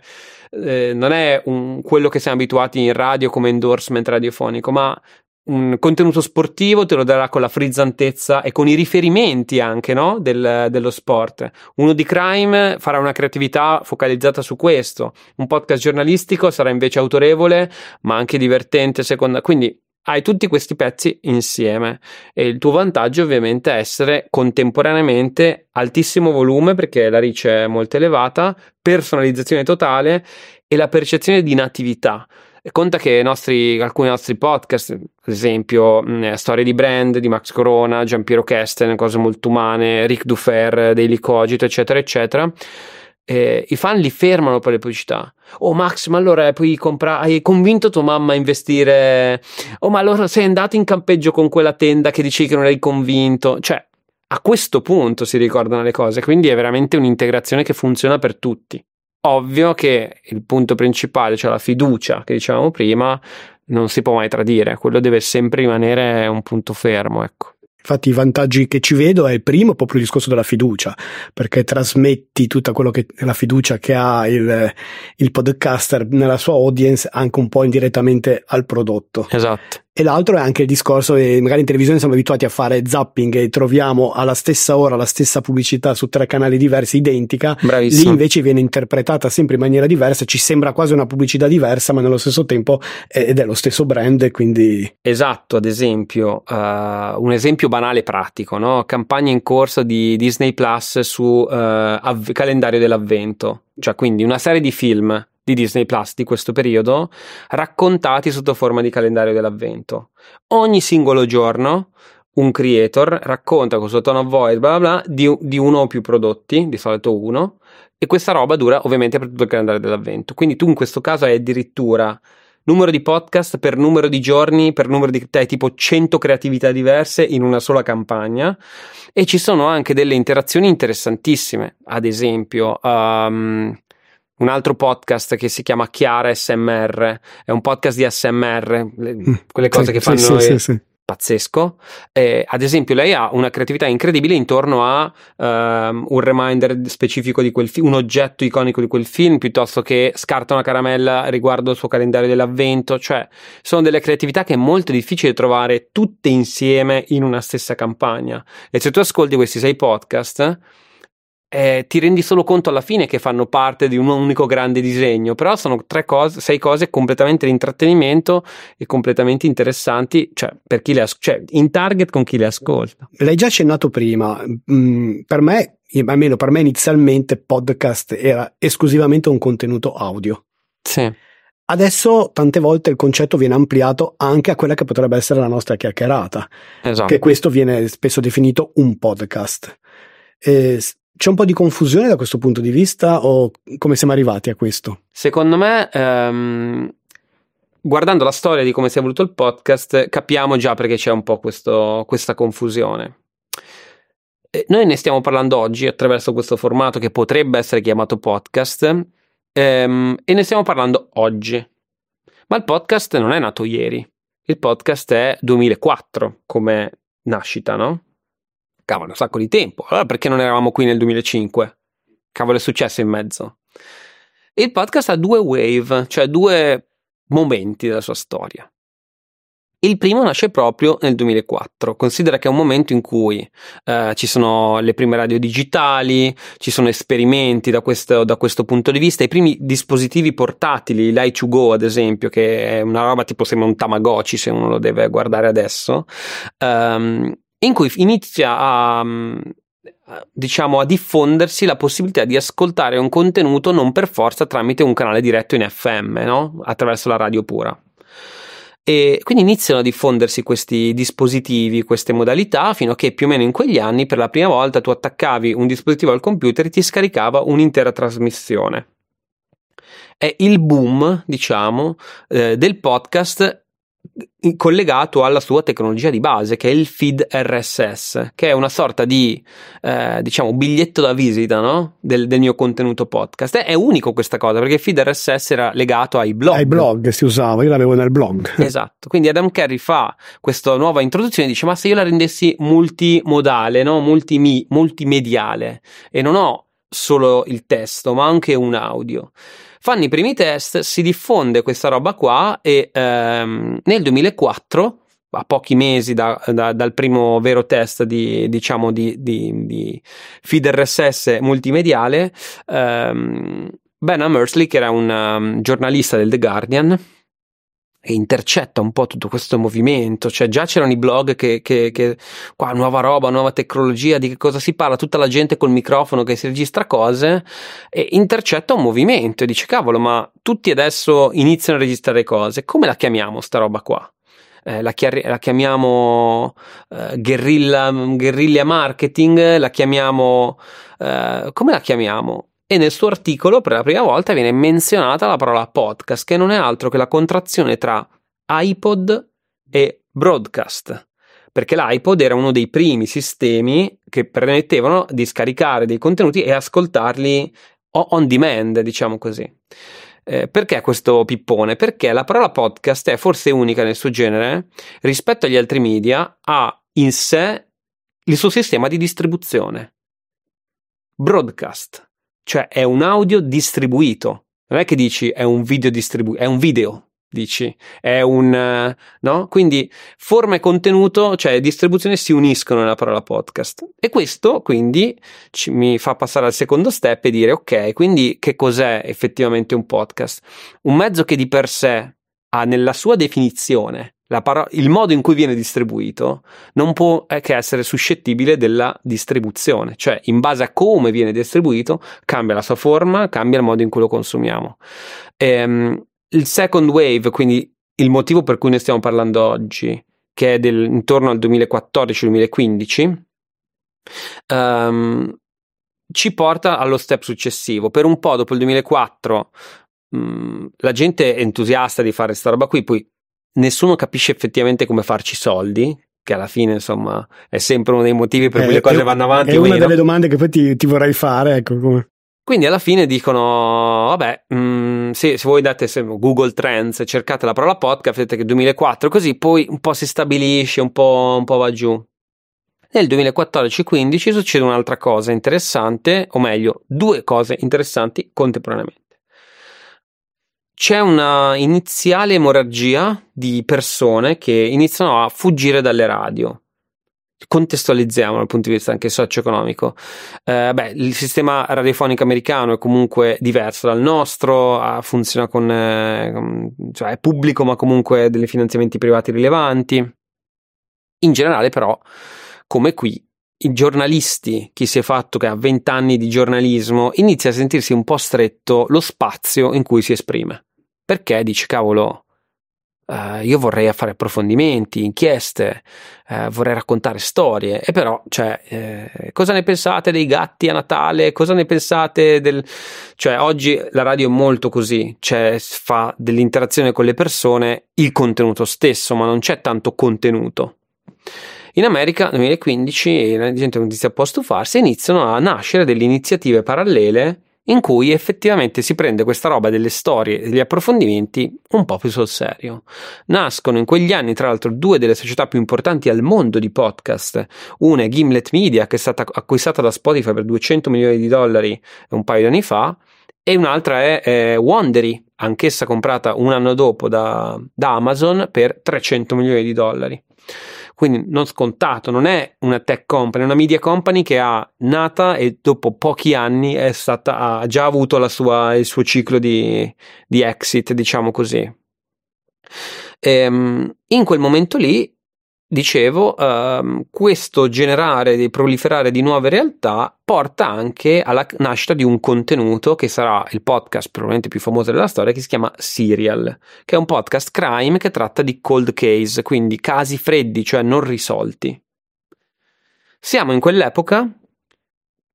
eh, non è un, quello che siamo abituati in radio come endorsement radiofonico, ma un contenuto sportivo te lo darà con la frizzantezza e con i riferimenti anche no? Del, dello sport. Uno di crime farà una creatività focalizzata su questo. Un podcast giornalistico sarà invece autorevole, ma anche divertente. Seconda. Quindi hai tutti questi pezzi insieme e il tuo vantaggio ovviamente è essere contemporaneamente altissimo volume perché la reach è molto elevata, personalizzazione totale e la percezione di natività conta che nostri, alcuni nostri podcast, ad esempio mh, mm, Storie di Brand di Max Corona, Giampiero Kesten, Cose Molto Umane, Rick Dufer, Daily Cogito, eccetera, eccetera, eh, i fan li fermano per le pubblicità. Oh Max, ma allora puoi comprare, hai convinto tua mamma a investire? Oh ma allora sei andato in campeggio con quella tenda che dici che non hai convinto? Cioè, a questo punto si ricordano le cose, quindi è veramente un'integrazione che funziona per tutti ovvio che il punto principale, cioè la fiducia che dicevamo prima, non si può mai tradire, quello deve sempre rimanere un punto fermo, ecco. Infatti i vantaggi che ci vedo è il primo proprio il discorso della fiducia, perché trasmetti tutta quello che la fiducia che ha il, il podcaster nella sua audience anche un po' indirettamente al prodotto. Esatto. E l'altro è anche il discorso che magari in televisione siamo abituati a fare zapping e troviamo alla stessa ora la stessa pubblicità su tre canali diversi identica. Bravissimo. Lì invece viene interpretata sempre in maniera diversa, ci sembra quasi una pubblicità diversa, ma nello stesso tempo ed è lo stesso brand, quindi... Esatto, ad esempio, uh, un esempio banale pratico, no? Campagna in corso di Disney Plus su uh, av- calendario dell'avvento, cioè quindi una serie di film di Disney Plus di questo periodo, raccontati sotto forma di calendario dell'avvento. Ogni singolo giorno un creator racconta con suo tono of voice bla bla bla di, di, uno o più prodotti, di solito uno, e questa roba dura ovviamente per tutto il calendario dell'avvento. Quindi tu in questo caso hai addirittura numero di podcast per numero di giorni, per numero di hai tipo 100 creatività diverse in una sola campagna e ci sono anche delle interazioni interessantissime. Ad esempio, um, un altro podcast che si chiama Chiara SMR, è un podcast di SMR, mm, quelle cose sì, che fanno sì, sì, sì, pazzesco. Eh, ad esempio, lei ha una creatività incredibile intorno a um, un reminder specifico di quel film, un oggetto iconico di quel film, piuttosto che scarta una caramella riguardo il suo calendario dell'avvento. Cioè, sono delle creatività che è molto difficile trovare tutte insieme in una stessa campagna. E se tu ascolti questi sei podcast, eh, ti rendi solo conto alla fine che fanno parte di un unico grande disegno, però sono tre cose, sei cose completamente di intrattenimento e completamente interessanti, cioè, per chi le as- cioè, in target con chi le ascolta. L'hai già accennato prima, mm, per me, almeno per me inizialmente podcast era esclusivamente un contenuto audio. Sì. Adesso tante volte il concetto viene ampliato anche a quella che potrebbe essere la nostra chiacchierata, esatto. che questo viene spesso definito un podcast. E c'è un po' di confusione da questo punto di vista o come siamo arrivati a questo? Secondo me, ehm, guardando la storia di come si è evoluto il podcast, capiamo già perché c'è un po' questo, questa confusione. noi ne stiamo parlando oggi attraverso questo formato che potrebbe essere chiamato podcast ehm, e ne stiamo parlando oggi. Ma il podcast non è nato ieri. Il podcast è 2004 come nascita, no? Cavolo, un sacco di tempo. Allora perché non eravamo qui nel 2005? Cavolo, è successo in mezzo. Il podcast ha due wave, cioè due momenti della sua storia. Il primo nasce proprio nel 2004. Considera che è un momento in cui eh, ci sono le prime radio digitali, ci sono esperimenti da questo, da questo, punto di vista, i primi dispositivi portatili, l'i2go ad esempio, che è una roba tipo sembra un Tamagotchi se uno lo deve guardare adesso. Um, in cui inizia a mm, diciamo a diffondersi la possibilità di ascoltare un contenuto non per forza tramite un canale diretto in FM, no? attraverso la radio pura. E quindi iniziano a diffondersi questi dispositivi, queste modalità, fino a che più o meno in quegli anni per la prima volta tu attaccavi un dispositivo al computer e ti scaricava un'intera trasmissione. È il boom, diciamo, eh, del podcast collegato alla sua tecnologia di base che è il feed RSS che è una sorta di eh, diciamo biglietto da visita no? del, del, mio contenuto podcast. È unico questa cosa perché il feed RSS era legato ai blog. Ai blog si usava io l'avevo nel blog. Esatto. Quindi Adam Carey fa questa nuova introduzione e dice ma se io la rendessi multimodale no? Multimi, multimediale e non ho solo il testo ma anche un audio fanno i primi test, si diffonde questa roba qua e ehm, nel 2004 a pochi mesi da, da, dal primo vero test di, diciamo, di, di, di feed RSS multimediale, ehm, Ben Mersley, che era un um, giornalista del The Guardian, e intercetta un po' tutto questo movimento, cioè già c'erano i blog che, che, che, qua nuova roba, nuova tecnologia, di che cosa si parla, tutta la gente col microfono che si registra cose e intercetta un movimento e dice cavolo ma tutti adesso iniziano a registrare cose, come la chiamiamo sta roba qua? Eh, la, chiar- la, chiamiamo eh, guerrilla, guerriglia marketing, la chiamiamo eh, come la chiamiamo? E nel suo articolo per la prima volta viene menzionata la parola podcast, che non è altro che la contrazione tra iPod e broadcast. Perché l'iPod era uno dei primi sistemi che permettevano di scaricare dei contenuti e ascoltarli on demand, diciamo così. Eh, perché questo pippone? Perché la parola podcast è forse unica nel suo genere rispetto agli altri media, ha in sé il suo sistema di distribuzione. Broadcast cioè è un audio distribuito. Non è che dici è un video distribuito, è un video, dici, è un no? Quindi forma e contenuto, cioè distribuzione si uniscono nella parola podcast. E questo quindi ci, mi fa passare al secondo step e dire ok, quindi che cos'è effettivamente un podcast? Un mezzo che di per sé ha nella sua definizione paro- il modo in cui viene distribuito non può che essere suscettibile della distribuzione, cioè in base a come viene distribuito cambia la sua forma, cambia il modo in cui lo consumiamo. Ehm, il second wave, quindi il motivo per cui ne stiamo parlando oggi, che è del, intorno al 2014-2015, um, ci porta allo step successivo. Per un po' dopo il 2004 um, la gente è entusiasta di fare questa roba qui, poi nessuno capisce effettivamente come farci soldi, che alla fine insomma è sempre uno dei motivi per cui le cose vanno avanti. È una meno. delle domande che poi ti, ti vorrei fare, ecco come. Quindi alla fine dicono, vabbè, mh, mm, se, se, voi date se, Google Trends, cercate la parola podcast, vedete che 2004, così poi un po' si stabilisce, un po', un po va giù. Nel 2014-15 succede un'altra cosa interessante, o meglio, due cose interessanti contemporaneamente. C'è una iniziale emorragia di persone che iniziano a fuggire dalle radio contestualizziamo dal punto di vista anche socio-economico. Eh, beh, il sistema radiofonico americano è comunque diverso dal nostro, funziona con, eh, cioè è pubblico ma comunque dei finanziamenti privati rilevanti. In generale però, come qui, i giornalisti, chi si è fatto che ha 20 anni di giornalismo, inizia a sentirsi un po' stretto lo spazio in cui si esprime. Perché dice, cavolo, Uh, io vorrei fare approfondimenti, inchieste, uh, vorrei raccontare storie, e però, cioè, eh, cosa ne pensate dei gatti a Natale? Cosa ne pensate del. Cioè, oggi la radio è molto così, cioè, fa dell'interazione con le persone il contenuto stesso, ma non c'è tanto contenuto. In America nel 2015 la gente inizia un a stufarsi e iniziano a nascere delle iniziative parallele in cui effettivamente si prende questa roba delle storie e degli approfondimenti un po' più sul serio. Nascono in quegli anni, tra l'altro, due delle società più importanti al mondo di podcast. Una è Gimlet Media, che è stata acquistata da Spotify per 200 milioni di dollari un paio di anni fa, e un'altra è, è Wondery, anch'essa comprata un anno dopo da, da Amazon per 300 milioni di dollari quindi non scontato, non è una tech company, è una media company che ha nata e dopo pochi anni stata, ha già avuto sua, il suo ciclo di, di exit, diciamo così. Ehm, in quel momento lì dicevo, uh, questo generare e proliferare di nuove realtà porta anche alla nascita di un contenuto che sarà il podcast probabilmente più famoso della storia che si chiama Serial, che è un podcast crime che tratta di cold case, quindi casi freddi, cioè non risolti. Siamo in quell'epoca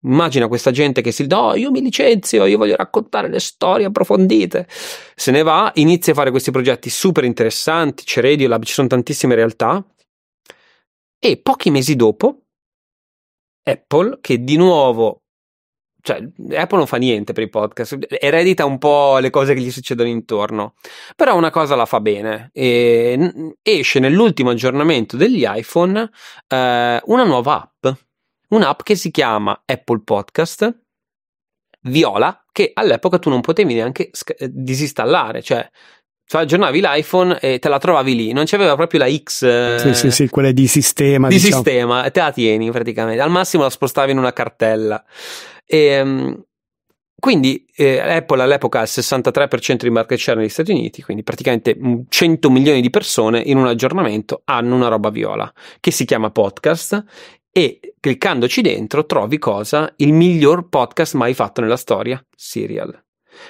Immagina questa gente che si dice: No, io mi licenzio, io voglio raccontare le storie approfondite. Se ne va, inizia a fare questi progetti super interessanti. C'è Radiolab, ci sono tantissime realtà. E pochi mesi dopo, Apple, che di nuovo, cioè Apple non fa niente per i podcast, eredita un po' le cose che gli succedono intorno, però una cosa la fa bene. E esce nell'ultimo aggiornamento degli iPhone eh, una nuova app, un'app che si chiama Apple Podcast Viola, che all'epoca tu non potevi neanche sc- disinstallare, cioè cioè, aggiornavi l'iPhone e te la trovavi lì, non c'aveva proprio la X. Sì, sì, sì, quelle di sistema. Di diciamo. sistema, te la tieni praticamente. Al massimo la spostavi in una cartella. E, ehm, quindi eh, Apple all'epoca ha il 63% di market share negli Stati Uniti, quindi praticamente 100 milioni di persone in un aggiornamento hanno una roba viola che si chiama podcast e cliccandoci dentro trovi cosa? Il miglior podcast mai fatto nella storia, Serial.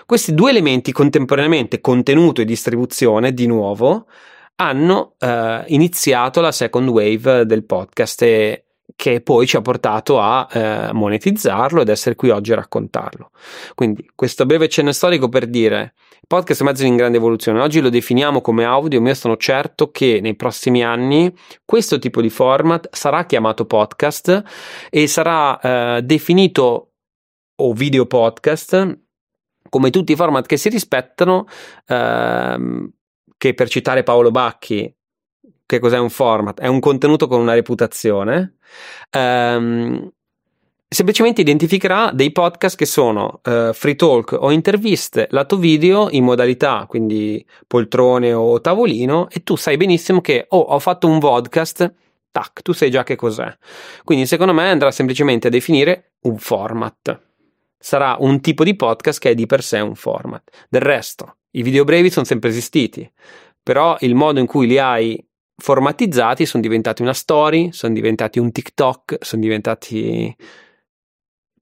Questi due elementi contemporaneamente, contenuto e distribuzione, di nuovo, hanno eh, iniziato la second wave del podcast e che poi ci ha portato a eh, monetizzarlo ed essere qui oggi a raccontarlo. Quindi questo breve cenno storico per dire il podcast è mezzo in grande evoluzione. Oggi lo definiamo come audio, ma io sono certo che nei prossimi anni questo tipo di format sarà chiamato podcast e sarà eh, definito o video podcast come tutti i format che si rispettano, ehm, che per citare Paolo Bacchi, che cos'è un format? È un contenuto con una reputazione. Ehm, semplicemente identificherà dei podcast che sono uh, free talk o interviste lato video in modalità quindi poltrone o tavolino e tu sai benissimo che oh ho fatto un podcast tac tu sai già che cos'è quindi secondo me andrà semplicemente a definire un format sarà un tipo di podcast che è di per sé un format. Del resto, i video brevi sono sempre esistiti, però il modo in cui li hai formatizzati sono diventati una story, sono diventati un TikTok, sono diventati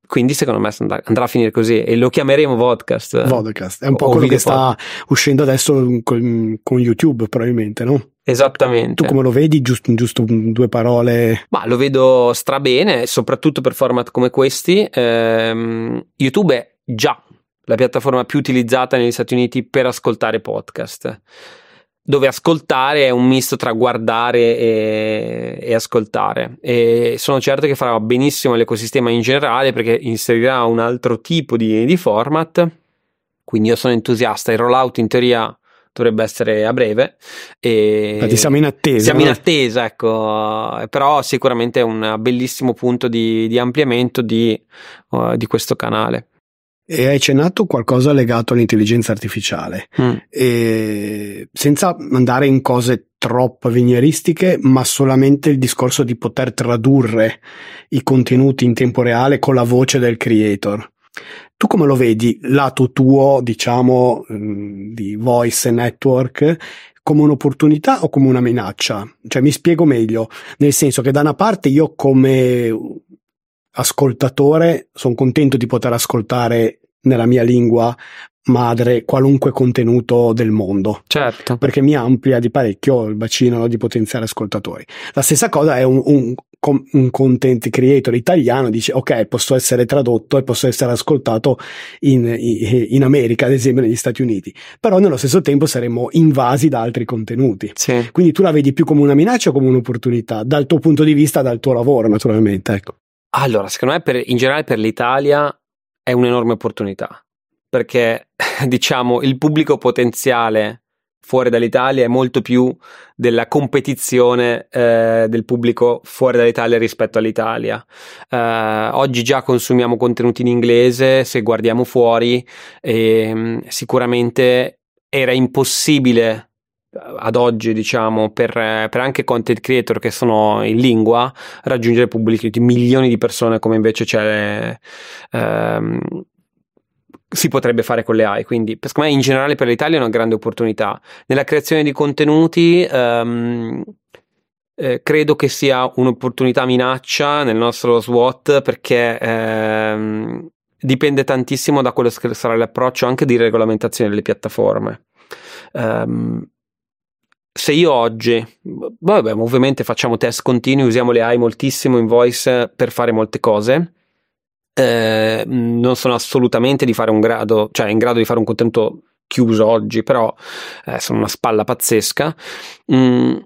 quindi secondo me andrà a finire così e lo chiameremo podcast. Vodcast, è un po' quello che sta uscendo adesso con, con, YouTube probabilmente, no? Esattamente. Tu come lo vedi? Giusto, giusto due parole. Ma lo vedo strabene, soprattutto per format come questi. Eh, YouTube è già la piattaforma più utilizzata negli Stati Uniti per ascoltare podcast dove ascoltare è un misto tra guardare e, e, ascoltare. E sono certo che farà benissimo l'ecosistema in generale perché inserirà un altro tipo di, di format. Quindi io sono entusiasta il rollout in teoria dovrebbe essere a breve. E Infatti siamo in attesa siamo in attesa ecco. Però sicuramente è un bellissimo punto di, di ampliamento di, uh, di questo canale e hai accennato qualcosa legato all'intelligenza artificiale, mm. e senza andare in cose troppo avveniristiche, ma solamente il discorso di poter tradurre i contenuti in tempo reale con la voce del creator. Tu come lo vedi, lato tuo, diciamo, mm, di voice network, come un'opportunità o come una minaccia? Cioè, mi spiego meglio, nel senso che da una parte io come ascoltatore sono contento di poter ascoltare nella mia lingua madre qualunque contenuto del mondo. Certo. Perché mi amplia di parecchio il bacino di potenziali ascoltatori. La stessa cosa è un, un, un, content creator italiano, dice ok, posso essere tradotto e posso essere ascoltato in, in, America, ad esempio negli Stati Uniti, però nello stesso tempo saremo invasi da altri contenuti. Sì. Quindi tu la vedi più come una minaccia o come un'opportunità, dal tuo punto di vista, dal tuo lavoro naturalmente. Ecco. Allora, secondo me per, in generale per l'Italia è un'enorme opportunità perché diciamo il pubblico potenziale fuori dall'Italia è molto più della competizione eh, del pubblico fuori dall'Italia rispetto all'Italia. Eh, oggi già consumiamo contenuti in inglese, se guardiamo fuori, eh, sicuramente era impossibile ad oggi, diciamo, per, per, anche content creator che sono in lingua, raggiungere pubblici di milioni di persone come invece c'è. Ehm, si potrebbe fare con le AI, quindi secondo me in generale per l'Italia è una grande opportunità. Nella creazione di contenuti ehm, eh, credo che sia un'opportunità minaccia nel nostro SWOT perché ehm, dipende tantissimo da quello che sarà l'approccio anche di regolamentazione delle piattaforme. Um, se io oggi, vabbè, ovviamente facciamo test continui, usiamo le AI moltissimo in voice per fare molte cose, eh, non sono assolutamente di fare un grado, cioè in grado di fare un contenuto chiuso oggi, però eh, sono una spalla pazzesca. Mm,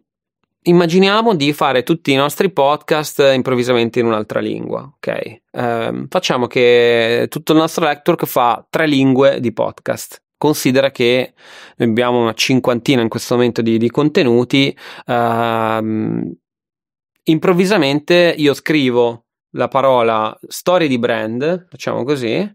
immaginiamo di fare tutti i nostri podcast improvvisamente in un'altra lingua, ok? Eh, facciamo che tutto il nostro network fa tre lingue di podcast considera che abbiamo una cinquantina in questo momento di, di contenuti. Uh, improvvisamente io scrivo la parola storie di brand, facciamo così,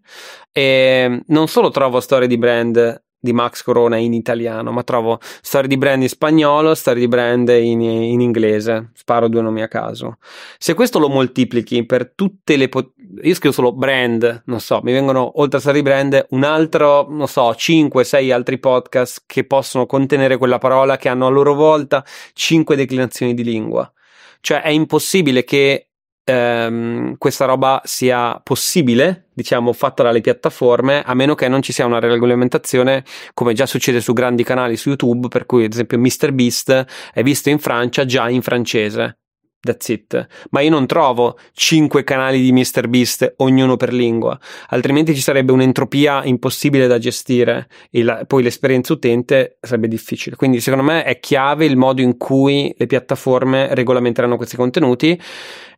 e non solo trovo storie di brand di Max Corona in italiano, ma trovo storie di brand in spagnolo, storie di brand in, in, inglese. Sparo due nomi a caso. Se questo lo moltiplichi per tutte le. Pot- io scrivo solo brand, non so, mi vengono oltre a storie di brand un altro, non so, 5-6 altri podcast che possono contenere quella parola che hanno a loro volta 5 declinazioni di lingua. Cioè è impossibile che ehm, questa roba sia possibile, diciamo, fatta dalle piattaforme, a meno che non ci sia una regolamentazione, come già succede su grandi canali su YouTube, per cui ad esempio MrBeast è visto in Francia già in francese. That's it. Ma io non trovo 5 canali di MrBeast, ognuno per lingua, altrimenti ci sarebbe un'entropia impossibile da gestire e la, poi l'esperienza utente sarebbe difficile. Quindi secondo me è chiave il modo in cui le piattaforme regolamenteranno questi contenuti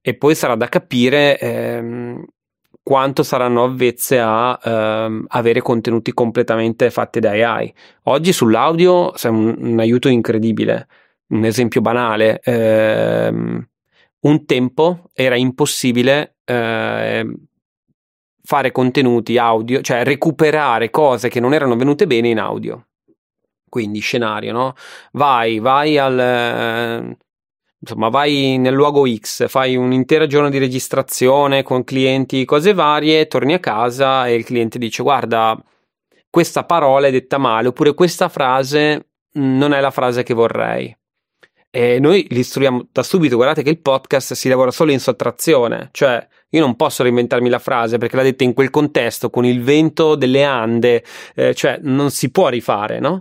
e poi sarà da capire ehm, quanto saranno avvezze a ehm, avere contenuti completamente fatti da AI. Oggi sull'audio è un, un aiuto incredibile. Un esempio banale, ehm, un tempo era impossibile eh, fare contenuti audio, cioè recuperare cose che non erano venute bene in audio. Quindi scenario, no? Vai, vai al... Eh, insomma, vai nel luogo X, fai un intero giorno di registrazione con clienti, cose varie, torni a casa e il cliente dice guarda, questa parola è detta male, oppure questa frase non è la frase che vorrei E noi li istruiamo da subito, guardate che il podcast si lavora solo in sottrazione, cioè io non posso reinventarmi la frase perché l'ha detta in quel contesto, con il vento delle Ande, eh, cioè non si può rifare, no?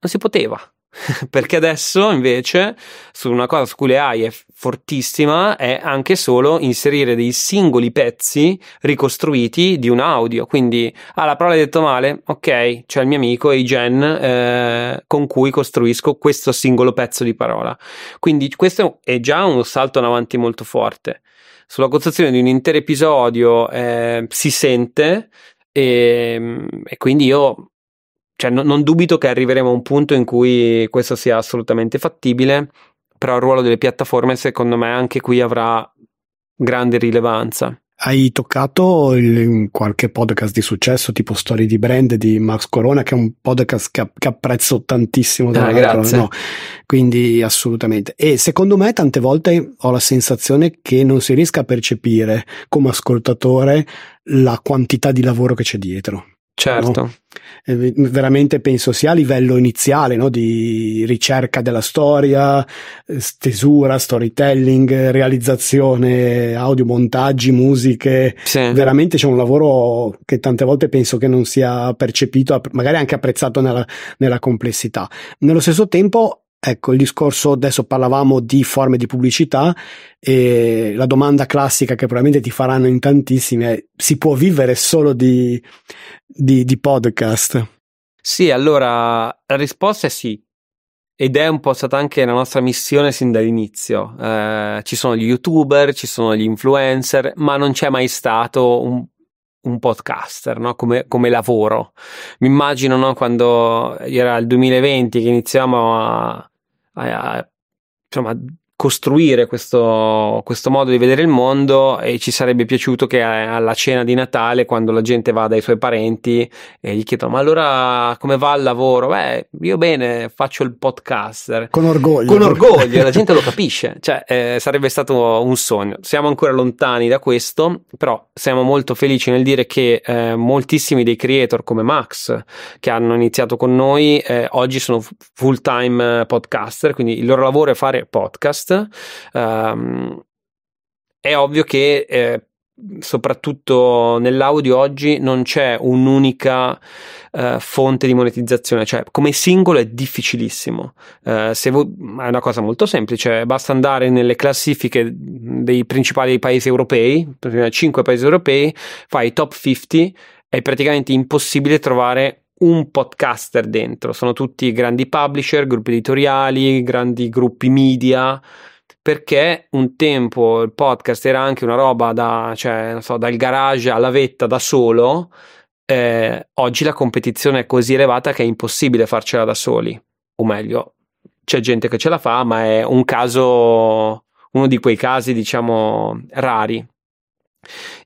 Non si poteva. perché adesso invece su una cosa su cui le AI è fortissima è anche solo inserire dei singoli pezzi ricostruiti di un audio. Quindi ah la parola hai detto male? Ok c'è il mio amico Eigen eh, con cui costruisco questo singolo pezzo di parola. Quindi questo è già un salto in avanti molto forte. Sulla costruzione di un intero episodio eh, si sente e, e quindi io cioè, no, non dubito che arriveremo a un punto in cui questo sia assolutamente fattibile, però il ruolo delle piattaforme secondo me anche qui avrà grande rilevanza. Hai toccato il, qualche podcast di successo, tipo Storie di Brand di Max Corona, che è un podcast che, che apprezzo tantissimo. Ah, grazie. No? Quindi assolutamente. E secondo me tante volte ho la sensazione che non si riesca a percepire come ascoltatore la quantità di lavoro che c'è dietro. Certo. No? Eh, veramente penso sia a livello iniziale no? di ricerca della storia, eh, stesura, storytelling, realizzazione, audio, montaggi, musiche. Sì. Veramente c'è un lavoro che tante volte penso che non sia percepito, magari anche apprezzato nella, nella complessità. Nello stesso tempo Ecco, il discorso, adesso parlavamo di forme di pubblicità e la domanda classica che probabilmente ti faranno in tantissimi è si può vivere solo di, di, di podcast? Sì, allora la risposta è sì. Ed è un po' stata anche la nostra missione sin dall'inizio. Eh, ci sono gli youtuber, ci sono gli influencer, ma non c'è mai stato un, un podcaster no? come, come, lavoro. Mi immagino no? quando era il 2020 che iniziamo a, jeg er fra meg costruire questo, questo, modo di vedere il mondo e ci sarebbe piaciuto che alla cena di Natale, quando la gente va dai suoi parenti e gli chiedono ma allora come va il lavoro? Beh, io bene, faccio il podcaster. Con orgoglio. Con orgoglio, la gente lo capisce, cioè eh, sarebbe stato un sogno. Siamo ancora lontani da questo, però siamo molto felici nel dire che eh, moltissimi dei creator come Max che hanno iniziato con noi eh, oggi sono full time podcaster, quindi il loro lavoro è fare podcast Um, è ovvio che eh, soprattutto nell'audio oggi non c'è un'unica uh, fonte di monetizzazione, cioè come singolo è difficilissimo. Uh, vo- è una cosa molto semplice, basta andare nelle classifiche dei principali paesi europei, 5 paesi europei, fai top 50, è praticamente impossibile trovare un podcaster dentro, sono tutti grandi publisher, gruppi editoriali, grandi gruppi media, perché un tempo il podcast era anche una roba da, cioè, non so, dal garage alla vetta da solo, eh, oggi la competizione è così elevata che è impossibile farcela da soli, o meglio, c'è gente che ce la fa, ma è un caso, uno di quei casi, diciamo, rari.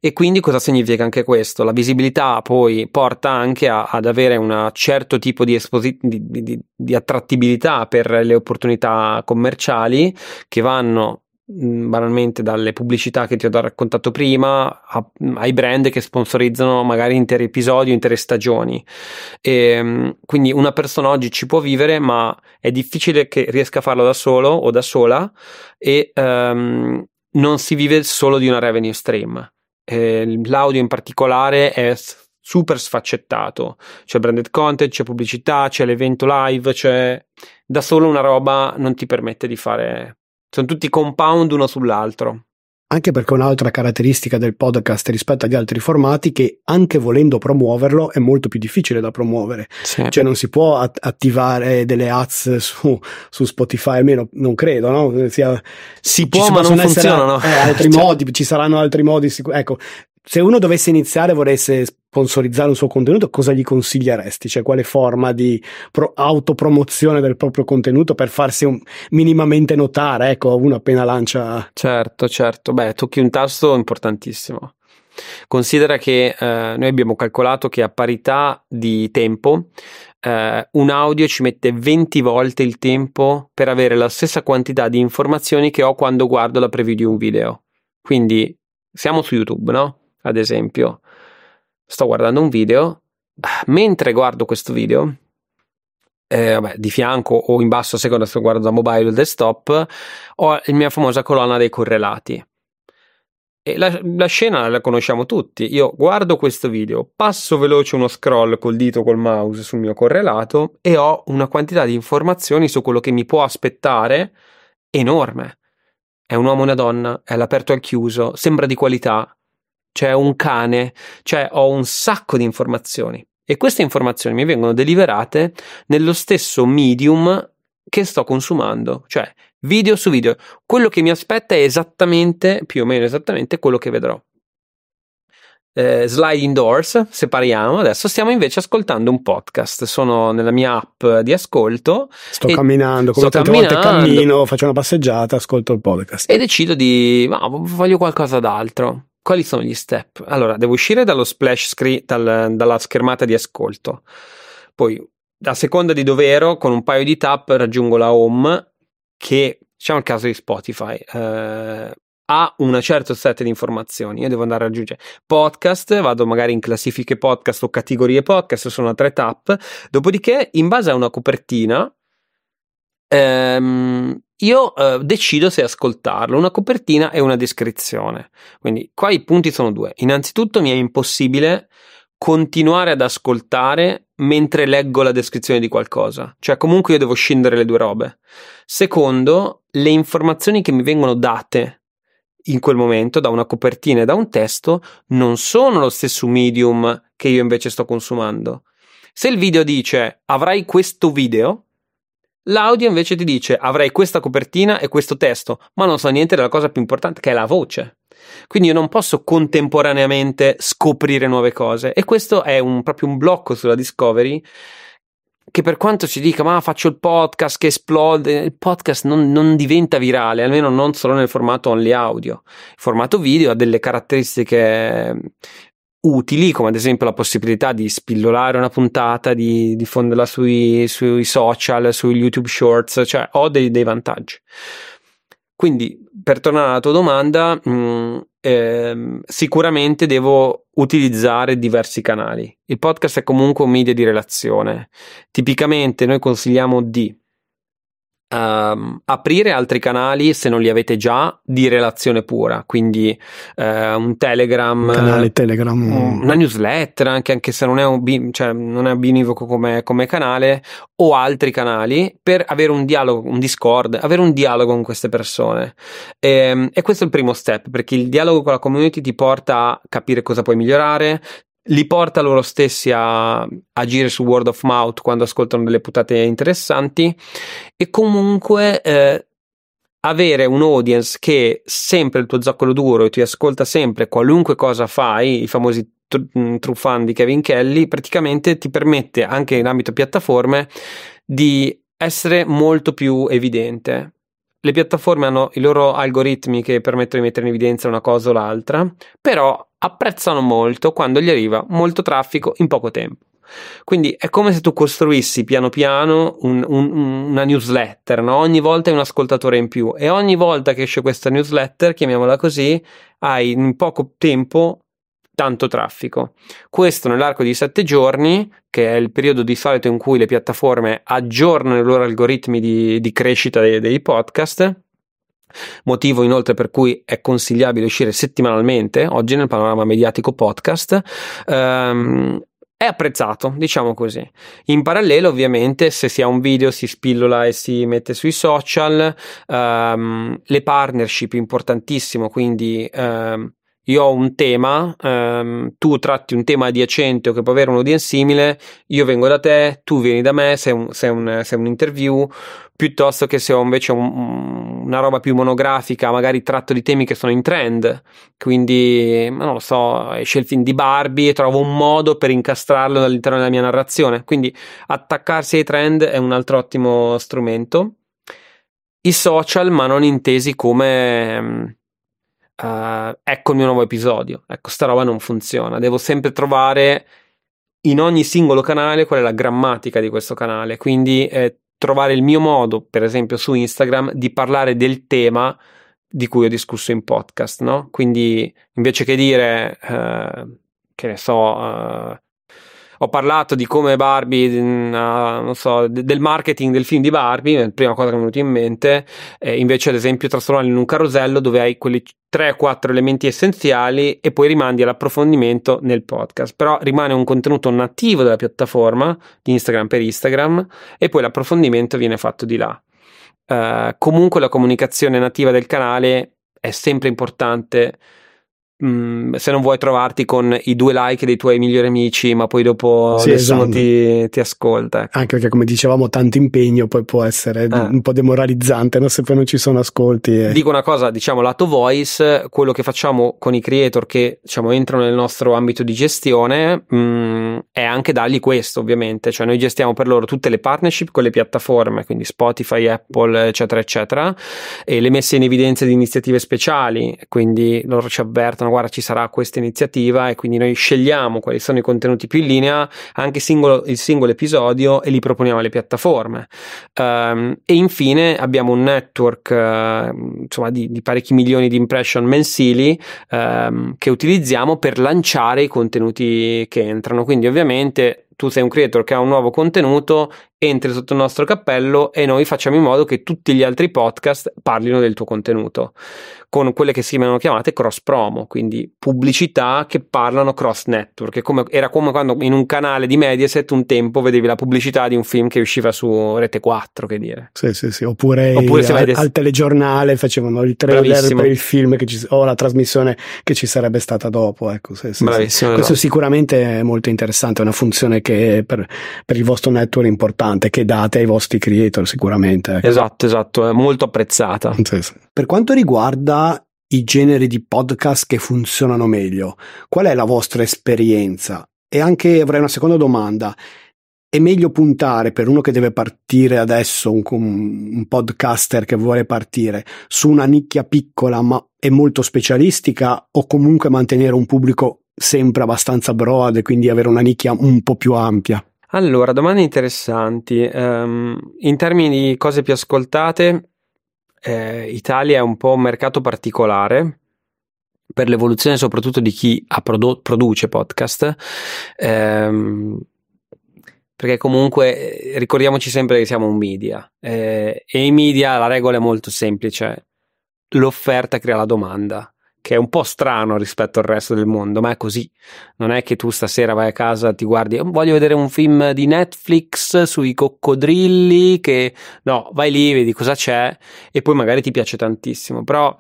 E quindi cosa significa anche questo? La visibilità poi porta anche a, ad avere un certo tipo di, esposi- di, di, di attrattibilità per le opportunità commerciali che vanno banalmente dalle pubblicità che ti ho raccontato prima a, ai brand che sponsorizzano magari interi episodi, intere stagioni. E, ehm, quindi una persona oggi ci può vivere, ma è difficile che riesca a farlo da solo o da sola e um, non si vive solo di una revenue stream. Eh, l'audio in particolare è super sfaccettato. C'è branded content, c'è pubblicità, c'è l'evento live, c'è da solo una roba non ti permette di fare. Sono tutti compound uno sull'altro anche perché un'altra caratteristica del podcast rispetto agli altri formati che anche volendo promuoverlo è molto più difficile da promuovere. Sì. Cioè non si può at- attivare delle ads su, su, Spotify, almeno non credo, no? Sia, si può ma non funzionano. Eh, altri cioè. modi, ci saranno altri modi. Sic- ecco, se uno dovesse iniziare e volesse sponsorizzare un suo contenuto, cosa gli consiglieresti? Cioè, quale forma di pro- autopromozione del proprio contenuto per farsi un, minimamente notare? Ecco, uno appena lancia. Certo, certo. Beh, tocchi un tasto importantissimo. Considera che eh, noi abbiamo calcolato che a parità di tempo eh, un audio ci mette 20 volte il tempo per avere la stessa quantità di informazioni che ho quando guardo la preview di un video. Quindi siamo su YouTube, no? ad esempio, sto guardando un video, mentre guardo questo video, eh, vabbè, di fianco o in basso a seconda se guardo da mobile o desktop, ho la mia famosa colonna dei correlati. E la, la, scena la conosciamo tutti. Io guardo questo video, passo veloce uno scroll col dito col mouse sul mio correlato e ho una quantità di informazioni su quello che mi può aspettare enorme. È un uomo e una donna, è all'aperto e al chiuso, sembra di qualità, c'è un cane, cioè ho un sacco di informazioni. E queste informazioni mi vengono deliberate nello stesso medium che sto consumando, cioè video su video. Quello che mi aspetta è esattamente, più o meno esattamente, quello che vedrò. Eh, sliding doors, separiamo. Adesso stiamo invece ascoltando un podcast. Sono nella mia app di ascolto. Sto camminando, come sto tante volte cammino, faccio una passeggiata, ascolto il podcast. E decido di, ma voglio qualcosa d'altro. Quali sono gli step? Allora, devo uscire dallo splash screen, dal, dalla schermata di ascolto. Poi, a seconda di dove ero, con un paio di tap raggiungo la home, che, diciamo il caso di Spotify, eh, ha una certa set di informazioni. Io devo andare a raggiungere podcast, vado magari in classifiche podcast o categorie podcast, sono a tre tap. Dopodiché, in base a una copertina, ehm, io eh, decido se ascoltarlo, una copertina e una descrizione. Quindi qua i punti sono due. Innanzitutto mi è impossibile continuare ad ascoltare mentre leggo la descrizione di qualcosa, cioè comunque io devo scendere le due robe. Secondo, le informazioni che mi vengono date in quel momento da una copertina e da un testo non sono lo stesso medium che io invece sto consumando. Se il video dice avrai questo video, L'audio invece ti dice avrai questa copertina e questo testo, ma non so niente della cosa più importante che è la voce. Quindi io non posso contemporaneamente scoprire nuove cose e questo è un, proprio un blocco sulla Discovery che per quanto ci dica ma faccio il podcast che esplode, il podcast non, non, diventa virale, almeno non solo nel formato only audio. Il formato video ha delle caratteristiche utili, come ad esempio la possibilità di spillolare una puntata, di diffonderla sui, sui social, su YouTube Shorts, cioè ho dei, dei vantaggi. Quindi, per tornare alla tua domanda, mh, mm, eh, sicuramente devo utilizzare diversi canali. Il podcast è comunque un media di relazione. Tipicamente noi consigliamo di Uh, aprire altri canali se non li avete già di relazione pura. Quindi uh, un telegram un canale telegram. una newsletter anche, anche se non è, un, cioè, non è binivoco come, come, canale o altri canali per avere un dialogo un discord avere un dialogo con queste persone. E, ehm, e questo è il primo step perché il dialogo con la community ti porta a capire cosa puoi migliorare li porta loro stessi a agire su word of mouth quando ascoltano delle puntate interessanti e comunque eh, avere un audience che sempre il tuo zoccolo duro e ti ascolta sempre qualunque cosa fai, i famosi tr- truffan di Kevin Kelly, praticamente ti permette anche in ambito piattaforme di essere molto più evidente. Le piattaforme hanno i loro algoritmi che permettono di mettere in evidenza una cosa o l'altra, però apprezzano molto quando gli arriva molto traffico in poco tempo. Quindi è come se tu costruissi piano piano un, un, una newsletter, no? ogni volta hai un ascoltatore in più e ogni volta che esce questa newsletter, chiamiamola così, hai in poco tempo tanto traffico. Questo nell'arco di sette giorni, che è il periodo di solito in cui le piattaforme aggiornano i loro algoritmi di, di crescita dei, dei podcast, motivo inoltre per cui è consigliabile uscire settimanalmente oggi nel panorama mediatico podcast. Um, è apprezzato, diciamo così. In parallelo, ovviamente, se si ha un video si spillola e si mette sui social, um, le partnership importantissimo, quindi um, io ho un tema, um, tu tratti un tema adiacente o che può avere un simile, io vengo da te, tu vieni da me, sei un, sei un, sei un interview, piuttosto che se ho invece un, una roba più monografica, magari tratto di temi che sono in trend, quindi non lo so, esce il film di Barbie e trovo un modo per incastrarlo all'interno della mia narrazione, quindi attaccarsi ai trend è un altro ottimo strumento. I social, ma non intesi come uh, ecco il mio nuovo episodio. Ecco, sta roba non funziona. Devo sempre trovare in ogni singolo canale qual è la grammatica di questo canale. Quindi eh, trovare il mio modo, per esempio su Instagram, di parlare del tema di cui ho discusso in podcast, no? Quindi invece che dire, uh, che ne so, uh, ho parlato di come Barbie, uh, so, d- del marketing del film di Barbie, la prima cosa che mi è venuta in mente, eh, invece ad esempio trasformarlo in un carosello dove hai quelli 3-4 elementi essenziali e poi rimandi all'approfondimento nel podcast. Però rimane un contenuto nativo della piattaforma di Instagram per Instagram e poi l'approfondimento viene fatto di là. Uh, comunque la comunicazione nativa del canale è sempre importante Mm, se non vuoi trovarti con i due like dei tuoi migliori amici, ma poi dopo sì, nessuno esatto. ti, ti, ascolta. Anche perché, come dicevamo, tanto impegno poi può essere eh. un po' demoralizzante no? se poi non ci sono ascolti. E... Dico una cosa, diciamo, lato voice, quello che facciamo con i creator che diciamo, entrano nel nostro ambito di gestione mh, mm, è anche dargli questo, ovviamente. Cioè, noi gestiamo per loro tutte le partnership con le piattaforme, quindi Spotify, Apple, eccetera, eccetera, e le messe in evidenza di iniziative speciali, quindi loro ci avvertono guarda ci sarà questa iniziativa e quindi noi scegliamo quali sono i contenuti più in linea, anche singolo, il singolo episodio e li proponiamo alle piattaforme. Um, e infine abbiamo un network uh, insomma, di, di, parecchi milioni di impression mensili um, che utilizziamo per lanciare i contenuti che entrano. Quindi ovviamente tu sei un creator che ha un nuovo contenuto, entri sotto il nostro cappello e noi facciamo in modo che tutti gli altri podcast parlino del tuo contenuto con quelle che si vengono chiamate cross promo, quindi pubblicità che parlano cross network. Come, era come quando in un canale di Mediaset un tempo vedevi la pubblicità di un film che usciva su Rete 4, che dire. Sì, sì, sì. Oppure, Oppure al, vede... al, telegiornale facevano il trailer Bravissimo. per il film ci, o la trasmissione che ci sarebbe stata dopo. Ecco, sì, sì, Bravissimo. Questo esatto. sicuramente è molto interessante, è una funzione che per, per, il vostro network è importante, che date ai vostri creator sicuramente. Ecco. Esatto, esatto, è molto apprezzata. Per quanto riguarda i generi di podcast che funzionano meglio? Qual è la vostra esperienza? E anche avrei una seconda domanda. È meglio puntare per uno che deve partire adesso, un, un podcaster che vuole partire, su una nicchia piccola ma è molto specialistica o comunque mantenere un pubblico sempre abbastanza broad e quindi avere una nicchia un po' più ampia? Allora, domande interessanti. Um, in termini di cose più ascoltate, eh, Italia è un po' un mercato particolare per l'evoluzione soprattutto di chi produ- produce podcast. Ehm, perché comunque eh, ricordiamoci sempre che siamo un media eh, e in media la regola è molto semplice l'offerta crea la domanda che è un po' strano rispetto al resto del mondo, ma è così. Non è che tu stasera vai a casa, ti guardi, voglio vedere un film di Netflix sui coccodrilli, che no, vai lì, vedi cosa c'è e poi magari ti piace tantissimo. Però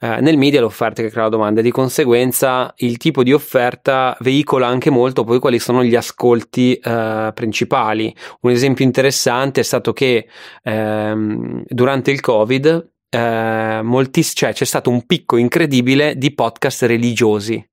eh, nel media l'offerta che crea la domanda, di conseguenza il tipo di offerta veicola anche molto poi quali sono gli ascolti eh, principali. Un esempio interessante è stato che ehm, durante il Covid eh, cioè, c'è stato un picco incredibile di podcast religiosi.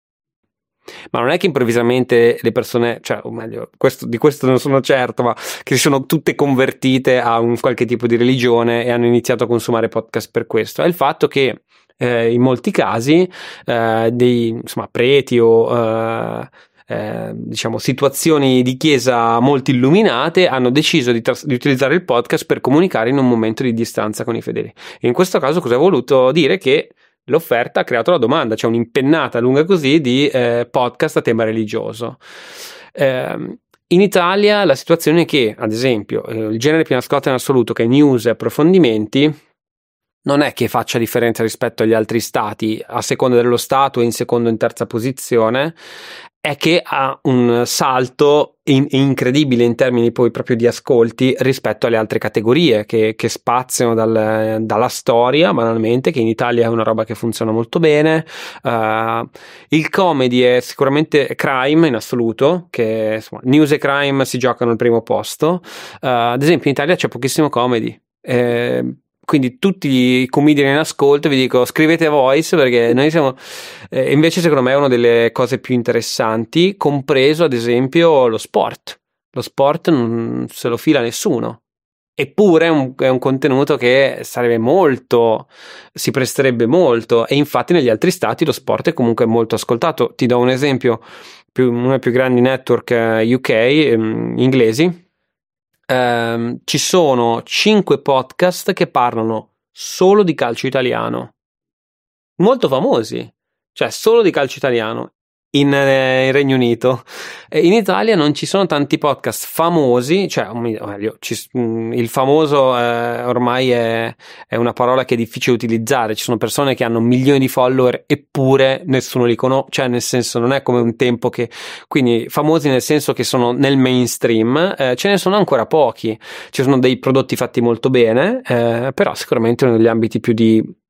Ma non è che improvvisamente le persone, cioè, o meglio, questo, di questo non sono certo, ma che si sono tutte convertite a un qualche tipo di religione e hanno iniziato a consumare podcast per questo. È il fatto che eh, in molti casi eh, dei insomma, preti o eh, eh, diciamo, situazioni di chiesa molto illuminate hanno deciso di, tras- di, utilizzare il podcast per comunicare in un momento di distanza con i fedeli. E in questo caso cosa ho voluto dire? Che l'offerta ha creato la domanda, c'è un'impennata lunga così di eh, podcast a tema religioso. Eh, in Italia la situazione è che, ad esempio, eh, il genere più ascoltato in assoluto, che è news e approfondimenti, non è che faccia differenza rispetto agli altri stati, a seconda dello stato e in seconda o in terza posizione, è che ha un salto in- incredibile in termini poi proprio di ascolti rispetto alle altre categorie che, che spaziano dal, dalla storia, banalmente, che in Italia è una roba che funziona molto bene. Uh, il comedy è sicuramente crime in assoluto, che insomma, news e crime si giocano al primo posto. Uh, ad esempio, in Italia c'è pochissimo comedy. Eh, quindi tutti i comedian in ascolto vi dico scrivete voice perché noi siamo eh, invece secondo me è una delle cose più interessanti compreso ad esempio lo sport. Lo sport non se lo fila nessuno. Eppure è un, è un contenuto che sarebbe molto si presterebbe molto. E infatti negli altri stati lo sport è comunque molto ascoltato. Ti do un esempio più, uno dei più grandi network eh, UK ehm, inglesi ehm, ci sono 5 podcast che parlano solo di calcio italiano. Molto famosi, cioè solo di calcio italiano. In, eh, in, Regno Unito. In Italia non ci sono tanti podcast famosi, cioè meglio, ci, mm, il famoso eh, ormai è, è, una parola che è difficile utilizzare. Ci sono persone che hanno milioni di follower eppure nessuno li conosce, cioè nel senso non è come un tempo che quindi famosi nel senso che sono nel mainstream, eh, ce ne sono ancora pochi. Ci sono dei prodotti fatti molto bene, eh, però sicuramente negli ambiti più di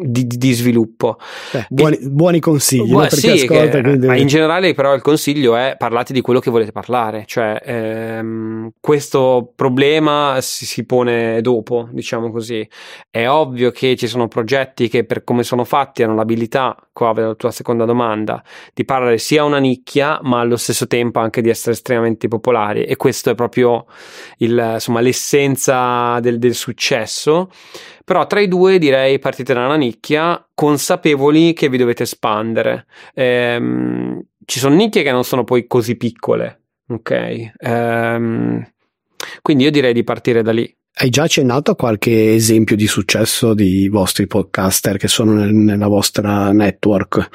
di, di sviluppo. Eh, buoni, buoni, consigli. Bu- no? sì, ascolta, che, quindi... in generale però il consiglio è parlate di quello che volete parlare, cioè ehm, questo problema si, si, pone dopo, diciamo così. È ovvio che ci sono progetti che per come sono fatti hanno l'abilità, qua vedo la tua seconda domanda, di parlare sia a una nicchia ma allo stesso tempo anche di essere estremamente popolari e questo è proprio il, insomma, l'essenza del, del successo. Però tra i due direi partite da una nicchia, consapevoli che vi dovete espandere. Ehm, ci sono nicchie che non sono poi così piccole, ok? Ehm, quindi io direi di partire da lì. Hai già accennato a qualche esempio di successo di vostri podcaster che sono nel, nella vostra network?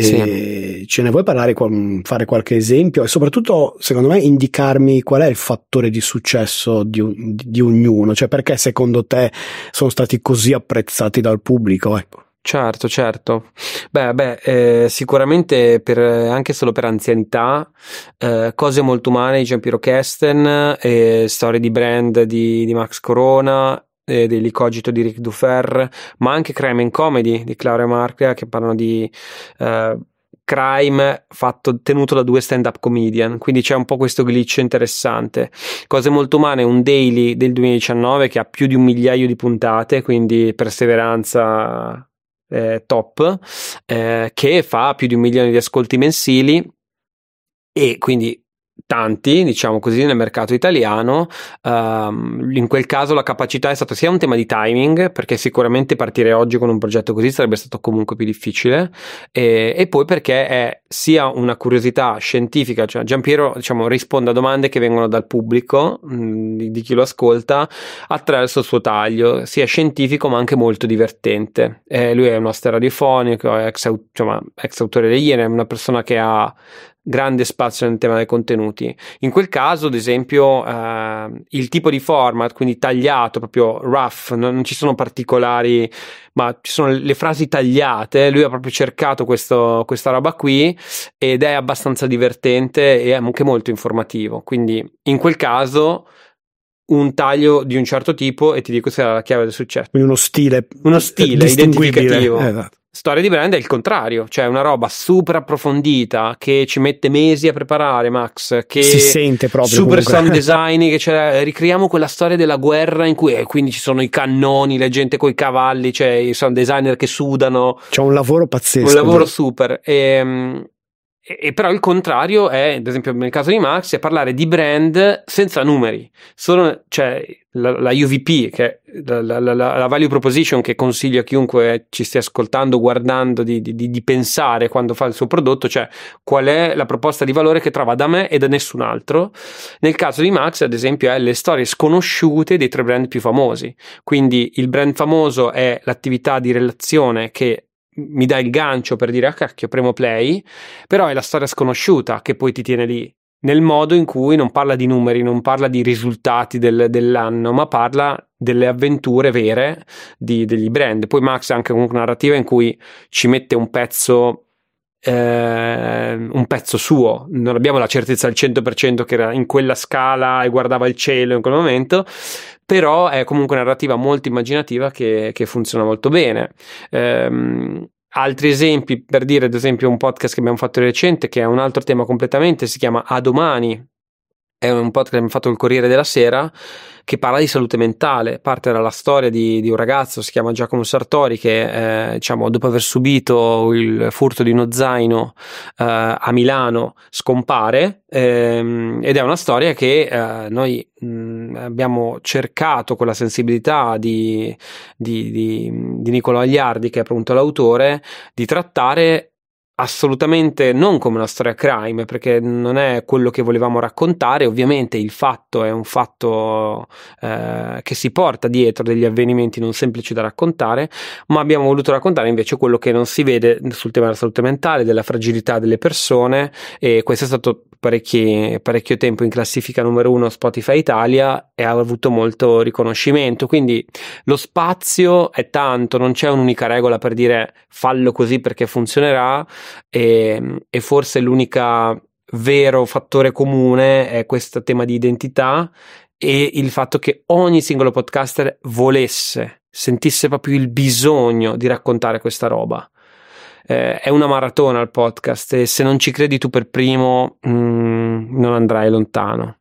Sì. Ce ne vuoi parlare, fare qualche esempio e soprattutto, secondo me, indicarmi qual è il fattore di successo di, un, di ognuno, cioè perché secondo te sono stati così apprezzati dal pubblico? Ecco. Certo, certo. Beh, beh eh, sicuramente per, anche solo per anzianità, eh, cose molto umane di Giampiero Kesten, eh, storie di brand di, di Max Corona eh, dell'Icogito di Rick Dufer, ma anche Crime and Comedy di Claudia Marca che parlano di eh, crime fatto, tenuto da due stand-up comedian, quindi c'è un po' questo glitch interessante. Cose molto umane, un daily del 2019 che ha più di un migliaio di puntate, quindi perseveranza eh, top, eh, che fa più di un milione di ascolti mensili e quindi tanti, diciamo così, nel mercato italiano. Um, in quel caso la capacità è stata sia un tema di timing, perché sicuramente partire oggi con un progetto così sarebbe stato comunque più difficile, e, e poi perché è sia una curiosità scientifica, cioè Giampiero diciamo, risponde a domande che vengono dal pubblico, mh, mm, di, chi lo ascolta, attraverso il suo taglio, sia scientifico ma anche molto divertente. Eh, lui è un oste radiofonico, ex, insomma, ex autore degli Iene, è una persona che ha grande spazio nel tema dei contenuti. In quel caso, ad esempio, eh, il tipo di format, quindi tagliato, proprio rough, non, non, ci sono particolari, ma ci sono le frasi tagliate. Lui ha proprio cercato questo, questa roba qui ed è abbastanza divertente e anche molto informativo. Quindi, in quel caso un taglio di un certo tipo e ti dico se è la chiave del successo. Quindi uno stile, uno stile identificativo. Esatto. Storia di brand è il contrario, cioè una roba super approfondita che ci mette mesi a preparare, Max. Che si sente proprio. Super sound design, che cioè, ricriamo quella storia della guerra in cui eh, quindi ci sono i cannoni, la gente con i cavalli, cioè i sound designer che sudano. C'è un lavoro pazzesco. Un lavoro super. E, ehm, e, e, però il contrario è, ad esempio nel caso di Max, è parlare di brand senza numeri. Solo, cioè, la, la UVP, che la, la, la, value proposition che consiglio a chiunque ci stia ascoltando, guardando, di, di, di, pensare quando fa il suo prodotto, cioè qual è la proposta di valore che trova da me e da nessun altro. Nel caso di Max, ad esempio, è le storie sconosciute dei tre brand più famosi. Quindi il brand famoso è l'attività di relazione che mi dà il gancio per dire ah cacchio premo play però è la storia sconosciuta che poi ti tiene lì nel modo in cui non parla di numeri, non parla di risultati del, dell'anno, ma parla delle avventure vere di, degli brand. Poi Max ha anche una narrativa in cui ci mette un pezzo, eh, un pezzo suo. Non abbiamo la certezza al 100% che era in quella scala e guardava il cielo in quel momento, però è comunque una narrativa molto immaginativa che, che funziona molto bene. Um, altri esempi, per dire ad esempio un podcast che abbiamo fatto recente, che è un altro tema completamente, si chiama A domani, è un podcast che abbiamo fatto il Corriere della Sera che parla di salute mentale. Parte dalla storia di, di un ragazzo, si chiama Giacomo Sartori, che eh, diciamo, dopo aver subito il furto di uno zaino eh, a Milano scompare ehm, ed è una storia che eh, noi mh, abbiamo cercato con la sensibilità di, di, di, di Nicolò Agliardi, che è appunto l'autore, di trattare assolutamente non come una storia crime, perché non è quello che volevamo raccontare. Ovviamente il fatto è un fatto eh, che si porta dietro degli avvenimenti non semplici da raccontare, ma abbiamo voluto raccontare invece quello che non si vede sul tema della salute mentale, della fragilità delle persone e questo è stato parecchio tempo in classifica numero uno Spotify Italia e ha avuto molto riconoscimento. Quindi lo spazio è tanto, non c'è un'unica regola per dire fallo così perché funzionerà e, e forse l'unica vero fattore comune è questo tema di identità e il fatto che ogni singolo podcaster volesse, sentisse proprio il bisogno di raccontare questa roba. Eh, è una maratona il podcast e se non ci credi tu per primo mh, mm, non andrai lontano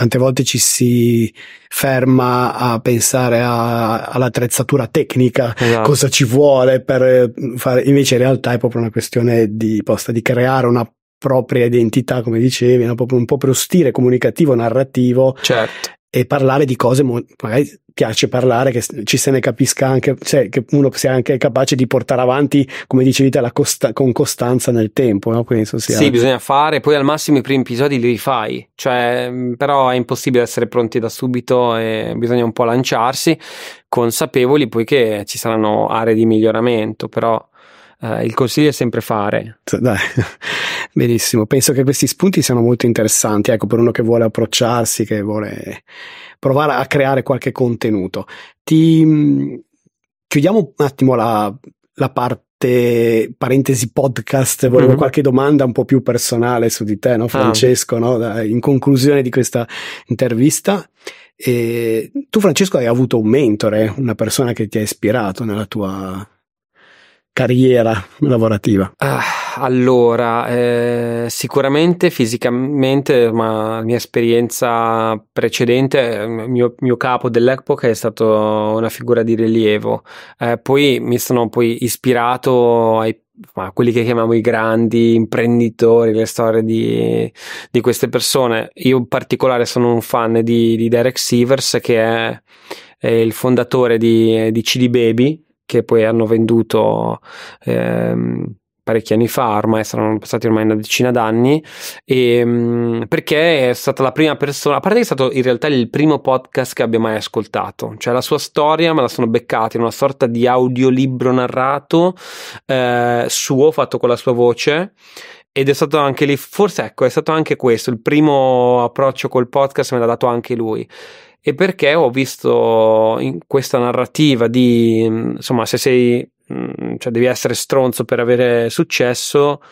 tante volte ci si ferma a pensare a, all'attrezzatura tecnica, esatto. cosa ci vuole per fare, invece in realtà è proprio una questione di, posta, di creare una propria identità, come dicevi, no? proprio un proprio stile comunicativo, narrativo. Certo e parlare di cose magari piace parlare che ci se ne capisca anche cioè che uno sia anche capace di portare avanti come dicevi te costa- con costanza nel tempo no? penso sia sì bisogna fare poi al massimo i primi episodi li rifai cioè però è impossibile essere pronti da subito e bisogna un po' lanciarsi consapevoli poi che ci saranno aree di miglioramento però eh, il consiglio è sempre fare dai Benissimo, penso che questi spunti siano molto interessanti, ecco, per uno che vuole approcciarsi, che vuole provare a creare qualche contenuto. Ti mm, chiudiamo un attimo la, la parte parentesi podcast, volevo mm-hmm. qualche domanda un po' più personale su di te, no, ah. Francesco, ah. no? in conclusione di questa intervista. E tu, Francesco, hai avuto un mentore, una persona che ti ha ispirato nella tua carriera lavorativa? Ah, allora, eh, sicuramente fisicamente, ma la mia esperienza precedente, il mio, mio, capo dell'epoca è stato una figura di rilievo. Eh, poi mi sono poi ispirato ai a quelli che chiamiamo i grandi imprenditori, le storie di, di, queste persone. Io in particolare sono un fan di, di Derek Sivers, che è, è il fondatore di, di CD Baby, che poi hanno venduto ehm, parecchi anni fa, ormai saranno passati ormai una decina d'anni, e, ehm, perché è stata la prima persona, a parte che è stato in realtà il primo podcast che abbia mai ascoltato, cioè la sua storia me la sono beccata in una sorta di audiolibro narrato eh, suo, fatto con la sua voce, ed è stato anche lì, forse ecco, è stato anche questo, il primo approccio col podcast me l'ha dato anche lui e perché ho visto in questa narrativa di insomma se sei mm, cioè devi essere stronzo per avere successo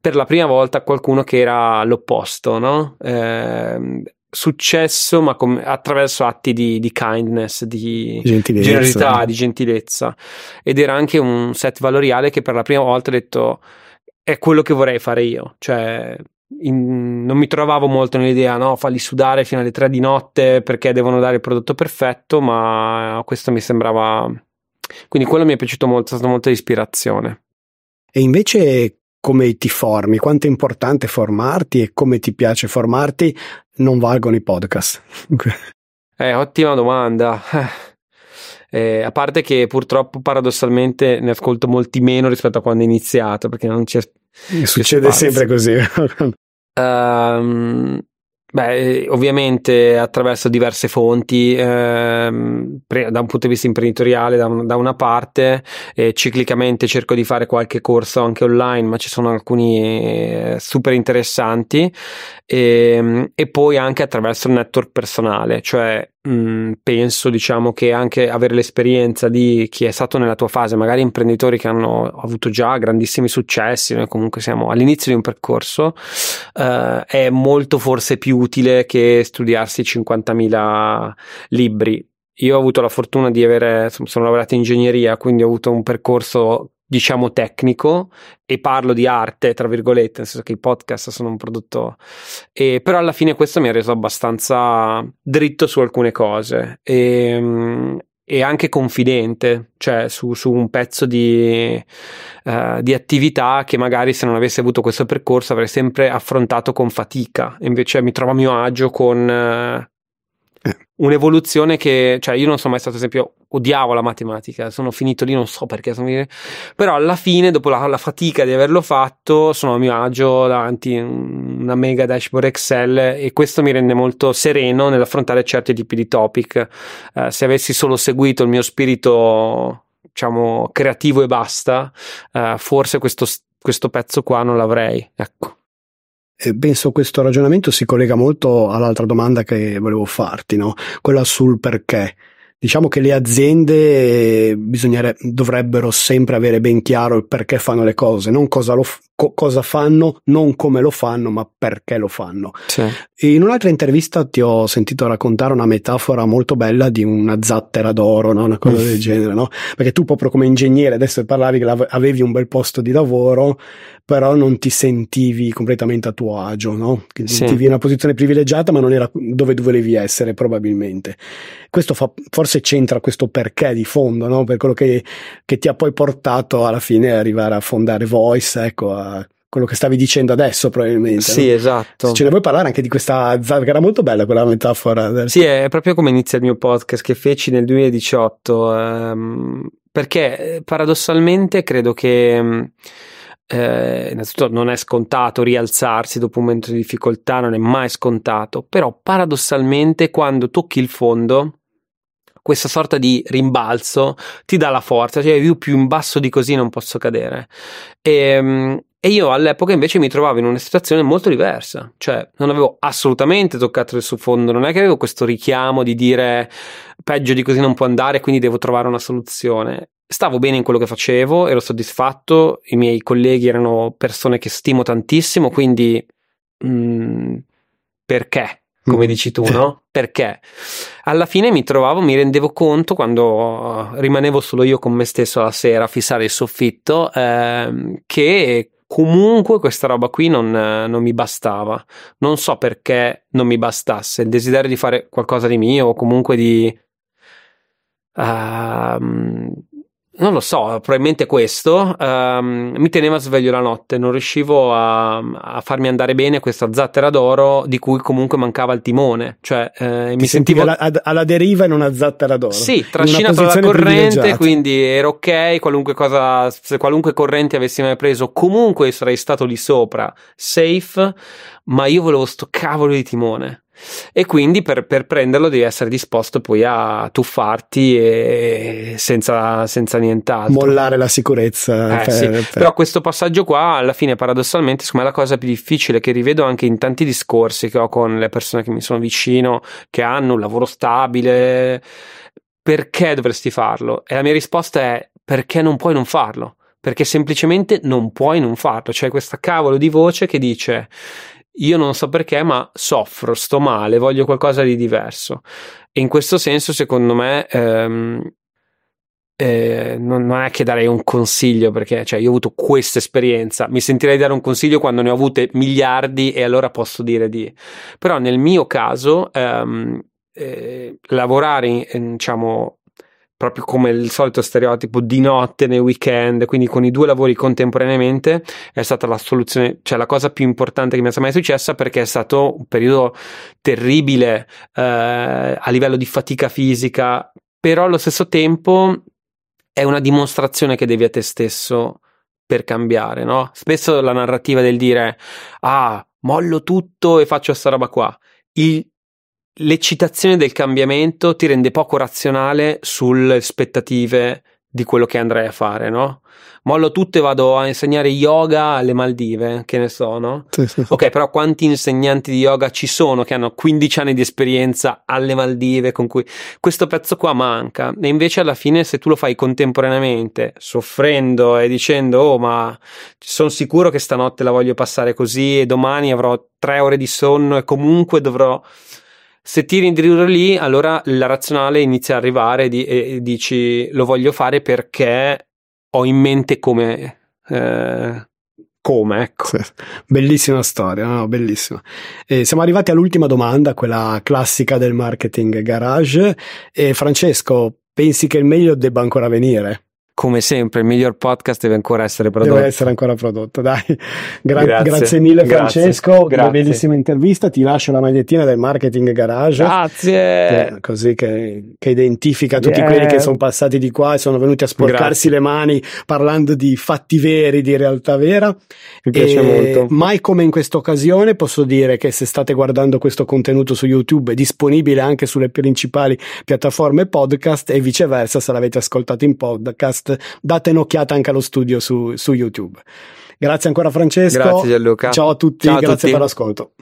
per la prima volta qualcuno che era l'opposto no? Eh, successo ma com- attraverso atti di, di kindness di gentilezza. generosità di gentilezza ed era anche un set valoriale che per la prima volta ho detto è quello che vorrei fare io cioè in, non mi trovavo molto nell'idea, no, falli sudare fino alle 3 di notte perché devono dare il prodotto perfetto, ma questo mi sembrava. Quindi quello mi è piaciuto molto, è stata molta ispirazione. E invece come ti formi? Quanto è importante formarti e come ti piace formarti? Non valgono i podcast. eh, ottima domanda. Eh, a parte che purtroppo paradossalmente ne ascolto molti meno rispetto a quando ho iniziato, perché non c'è Succede sempre così. um, Beh, ovviamente attraverso diverse fonti, ehm, pre- da un punto di vista imprenditoriale, da, un, da una parte, eh, ciclicamente cerco di fare qualche corso anche online, ma ci sono alcuni eh, super interessanti, e, ehm, e, poi anche attraverso il network personale, cioè mh, mm, penso diciamo che anche avere l'esperienza di chi è stato nella tua fase, magari imprenditori che hanno avuto già grandissimi successi, noi comunque siamo all'inizio di un percorso, eh, è molto forse più utile che studiarsi 50.000 libri. Io ho avuto la fortuna di avere, sono lavorato in ingegneria, quindi ho avuto un percorso diciamo tecnico e parlo di arte tra virgolette nel senso che i podcast sono un prodotto e, però alla fine questo mi ha reso abbastanza dritto su alcune cose e, e anche confidente cioè su, su un pezzo di, uh, di, attività che magari se non avessi avuto questo percorso avrei sempre affrontato con fatica. Invece mi trovo a mio agio con uh, un'evoluzione che, cioè io non sono mai stato, ad esempio, odiavo la matematica, sono finito lì, non so perché, sono... però alla fine, dopo la, la, fatica di averlo fatto, sono a mio agio davanti a una mega dashboard Excel e questo mi rende molto sereno nell'affrontare certi tipi di topic. Eh, se avessi solo seguito il mio spirito, diciamo, creativo e basta, eh, forse questo, questo pezzo qua non l'avrei, ecco. E penso questo ragionamento si collega molto all'altra domanda che volevo farti, no? quella sul perché. Diciamo che le aziende dovrebbero sempre avere ben chiaro il perché fanno le cose, non cosa, lo, co- cosa fanno, non come lo fanno, ma perché lo fanno. Sì. In un'altra intervista ti ho sentito raccontare una metafora molto bella di una zattera d'oro, no? una cosa del genere, no? Perché tu proprio come ingegnere adesso parlavi che avevi un bel posto di lavoro, però non ti sentivi completamente a tuo agio, no? Che sì. ti in una posizione privilegiata, ma non era dove volevi essere, probabilmente. Questo fa, forse c'entra questo perché di fondo, no? Per quello che, che ti ha poi portato alla fine ad arrivare a fondare Voice, ecco, a quello che stavi dicendo adesso probabilmente. Sì, no? esatto. Ce ne vuoi parlare anche di questa che era molto bella quella metafora. Sì, è proprio come inizia il mio podcast che feci nel 2018, ehm, perché eh, paradossalmente credo che ehm, eh, innanzitutto non è scontato rialzarsi dopo un momento di difficoltà, non è mai scontato, però paradossalmente quando tocchi il fondo, questa sorta di rimbalzo ti dà la forza, cioè io più in basso di così non posso cadere. E, ehm, e io all'epoca invece mi trovavo in una situazione molto diversa, cioè non avevo assolutamente toccato il suo fondo, non è che avevo questo richiamo di dire peggio di così non può andare, quindi devo trovare una soluzione stavo bene in quello che facevo, ero soddisfatto, i miei colleghi erano persone che stimo tantissimo, quindi mh, mm, perché? Come dici tu, no? Perché alla fine mi trovavo, mi rendevo conto quando rimanevo solo io con me stesso la sera a fissare il soffitto, eh, che comunque questa roba qui non, non, mi bastava. Non so perché non mi bastasse il desiderio di fare qualcosa di mio o comunque di. Uh, non lo so, probabilmente questo. Um, mi teneva sveglio la notte, non riuscivo a, a, farmi andare bene questa zattera d'oro di cui comunque mancava il timone, cioè eh, mi sentivo alla, alla, deriva in una zattera d'oro. Sì, trascinato dalla corrente, quindi ero ok, qualunque cosa, se qualunque corrente avessi mai preso, comunque sarei stato lì sopra, safe, ma io volevo sto cavolo di timone e quindi per, per, prenderlo devi essere disposto poi a tuffarti e senza, senza nient'altro. Mollare la sicurezza. Eh, per, sì. per... Però questo passaggio qua alla fine paradossalmente secondo me è la cosa più difficile che rivedo anche in tanti discorsi che ho con le persone che mi sono vicino, che hanno un lavoro stabile. Perché dovresti farlo? E la mia risposta è perché non puoi non farlo perché semplicemente non puoi non farlo. C'è questa cavolo di voce che dice io non so perché, ma soffro, sto male, voglio qualcosa di diverso. E in questo senso, secondo me, ehm, eh, non, non, è che darei un consiglio perché cioè, io ho avuto questa esperienza, mi sentirei dare un consiglio quando ne ho avute miliardi e allora posso dire di. Però nel mio caso, ehm, eh, lavorare in, diciamo, proprio come il solito stereotipo di notte nei weekend, quindi con i due lavori contemporaneamente, è stata la soluzione, cioè la cosa più importante che mi è mai successa perché è stato un periodo terribile eh, a livello di fatica fisica, però allo stesso tempo è una dimostrazione che devi a te stesso per cambiare, no? Spesso la narrativa del dire ah, mollo tutto e faccio questa roba qua. Il l'eccitazione del cambiamento ti rende poco razionale sulle aspettative di quello che andrai a fare, no? Mollo tutto e vado a insegnare yoga alle Maldive, che ne so, no? Sì, sì. Ok, però quanti insegnanti di yoga ci sono che hanno 15 anni di esperienza alle Maldive con cui questo pezzo qua manca? E invece alla fine se tu lo fai contemporaneamente, soffrendo e dicendo "Oh, ma sono sicuro che stanotte la voglio passare così e domani avrò tre ore di sonno e comunque dovrò se tiri in dritto lì, allora la razionale inizia ad arrivare di, e dici lo voglio fare perché ho in mente come. Eh, come, ecco. Sì, bellissima storia, no? bellissima. E siamo arrivati all'ultima domanda, quella classica del marketing garage. E Francesco, pensi che il meglio debba ancora venire? Come sempre il miglior podcast deve ancora essere prodotto. Deve essere ancora prodotto, dai. Gra- grazie. grazie. mille Francesco, grazie. una bellissima intervista, ti lascio la magliettina del Marketing Garage. Grazie. così che, che, identifica tutti yeah. quelli che sono passati di qua e sono venuti a sporcarsi le mani parlando di fatti veri, di realtà vera. Mi piace e molto. Mai come in questa occasione posso dire che se state guardando questo contenuto su YouTube è disponibile anche sulle principali piattaforme podcast e viceversa se l'avete ascoltato in podcast date un'occhiata anche allo studio su, su YouTube. Grazie ancora Francesco. Grazie Gianluca. Ciao a tutti, Ciao a grazie tutti. per l'ascolto.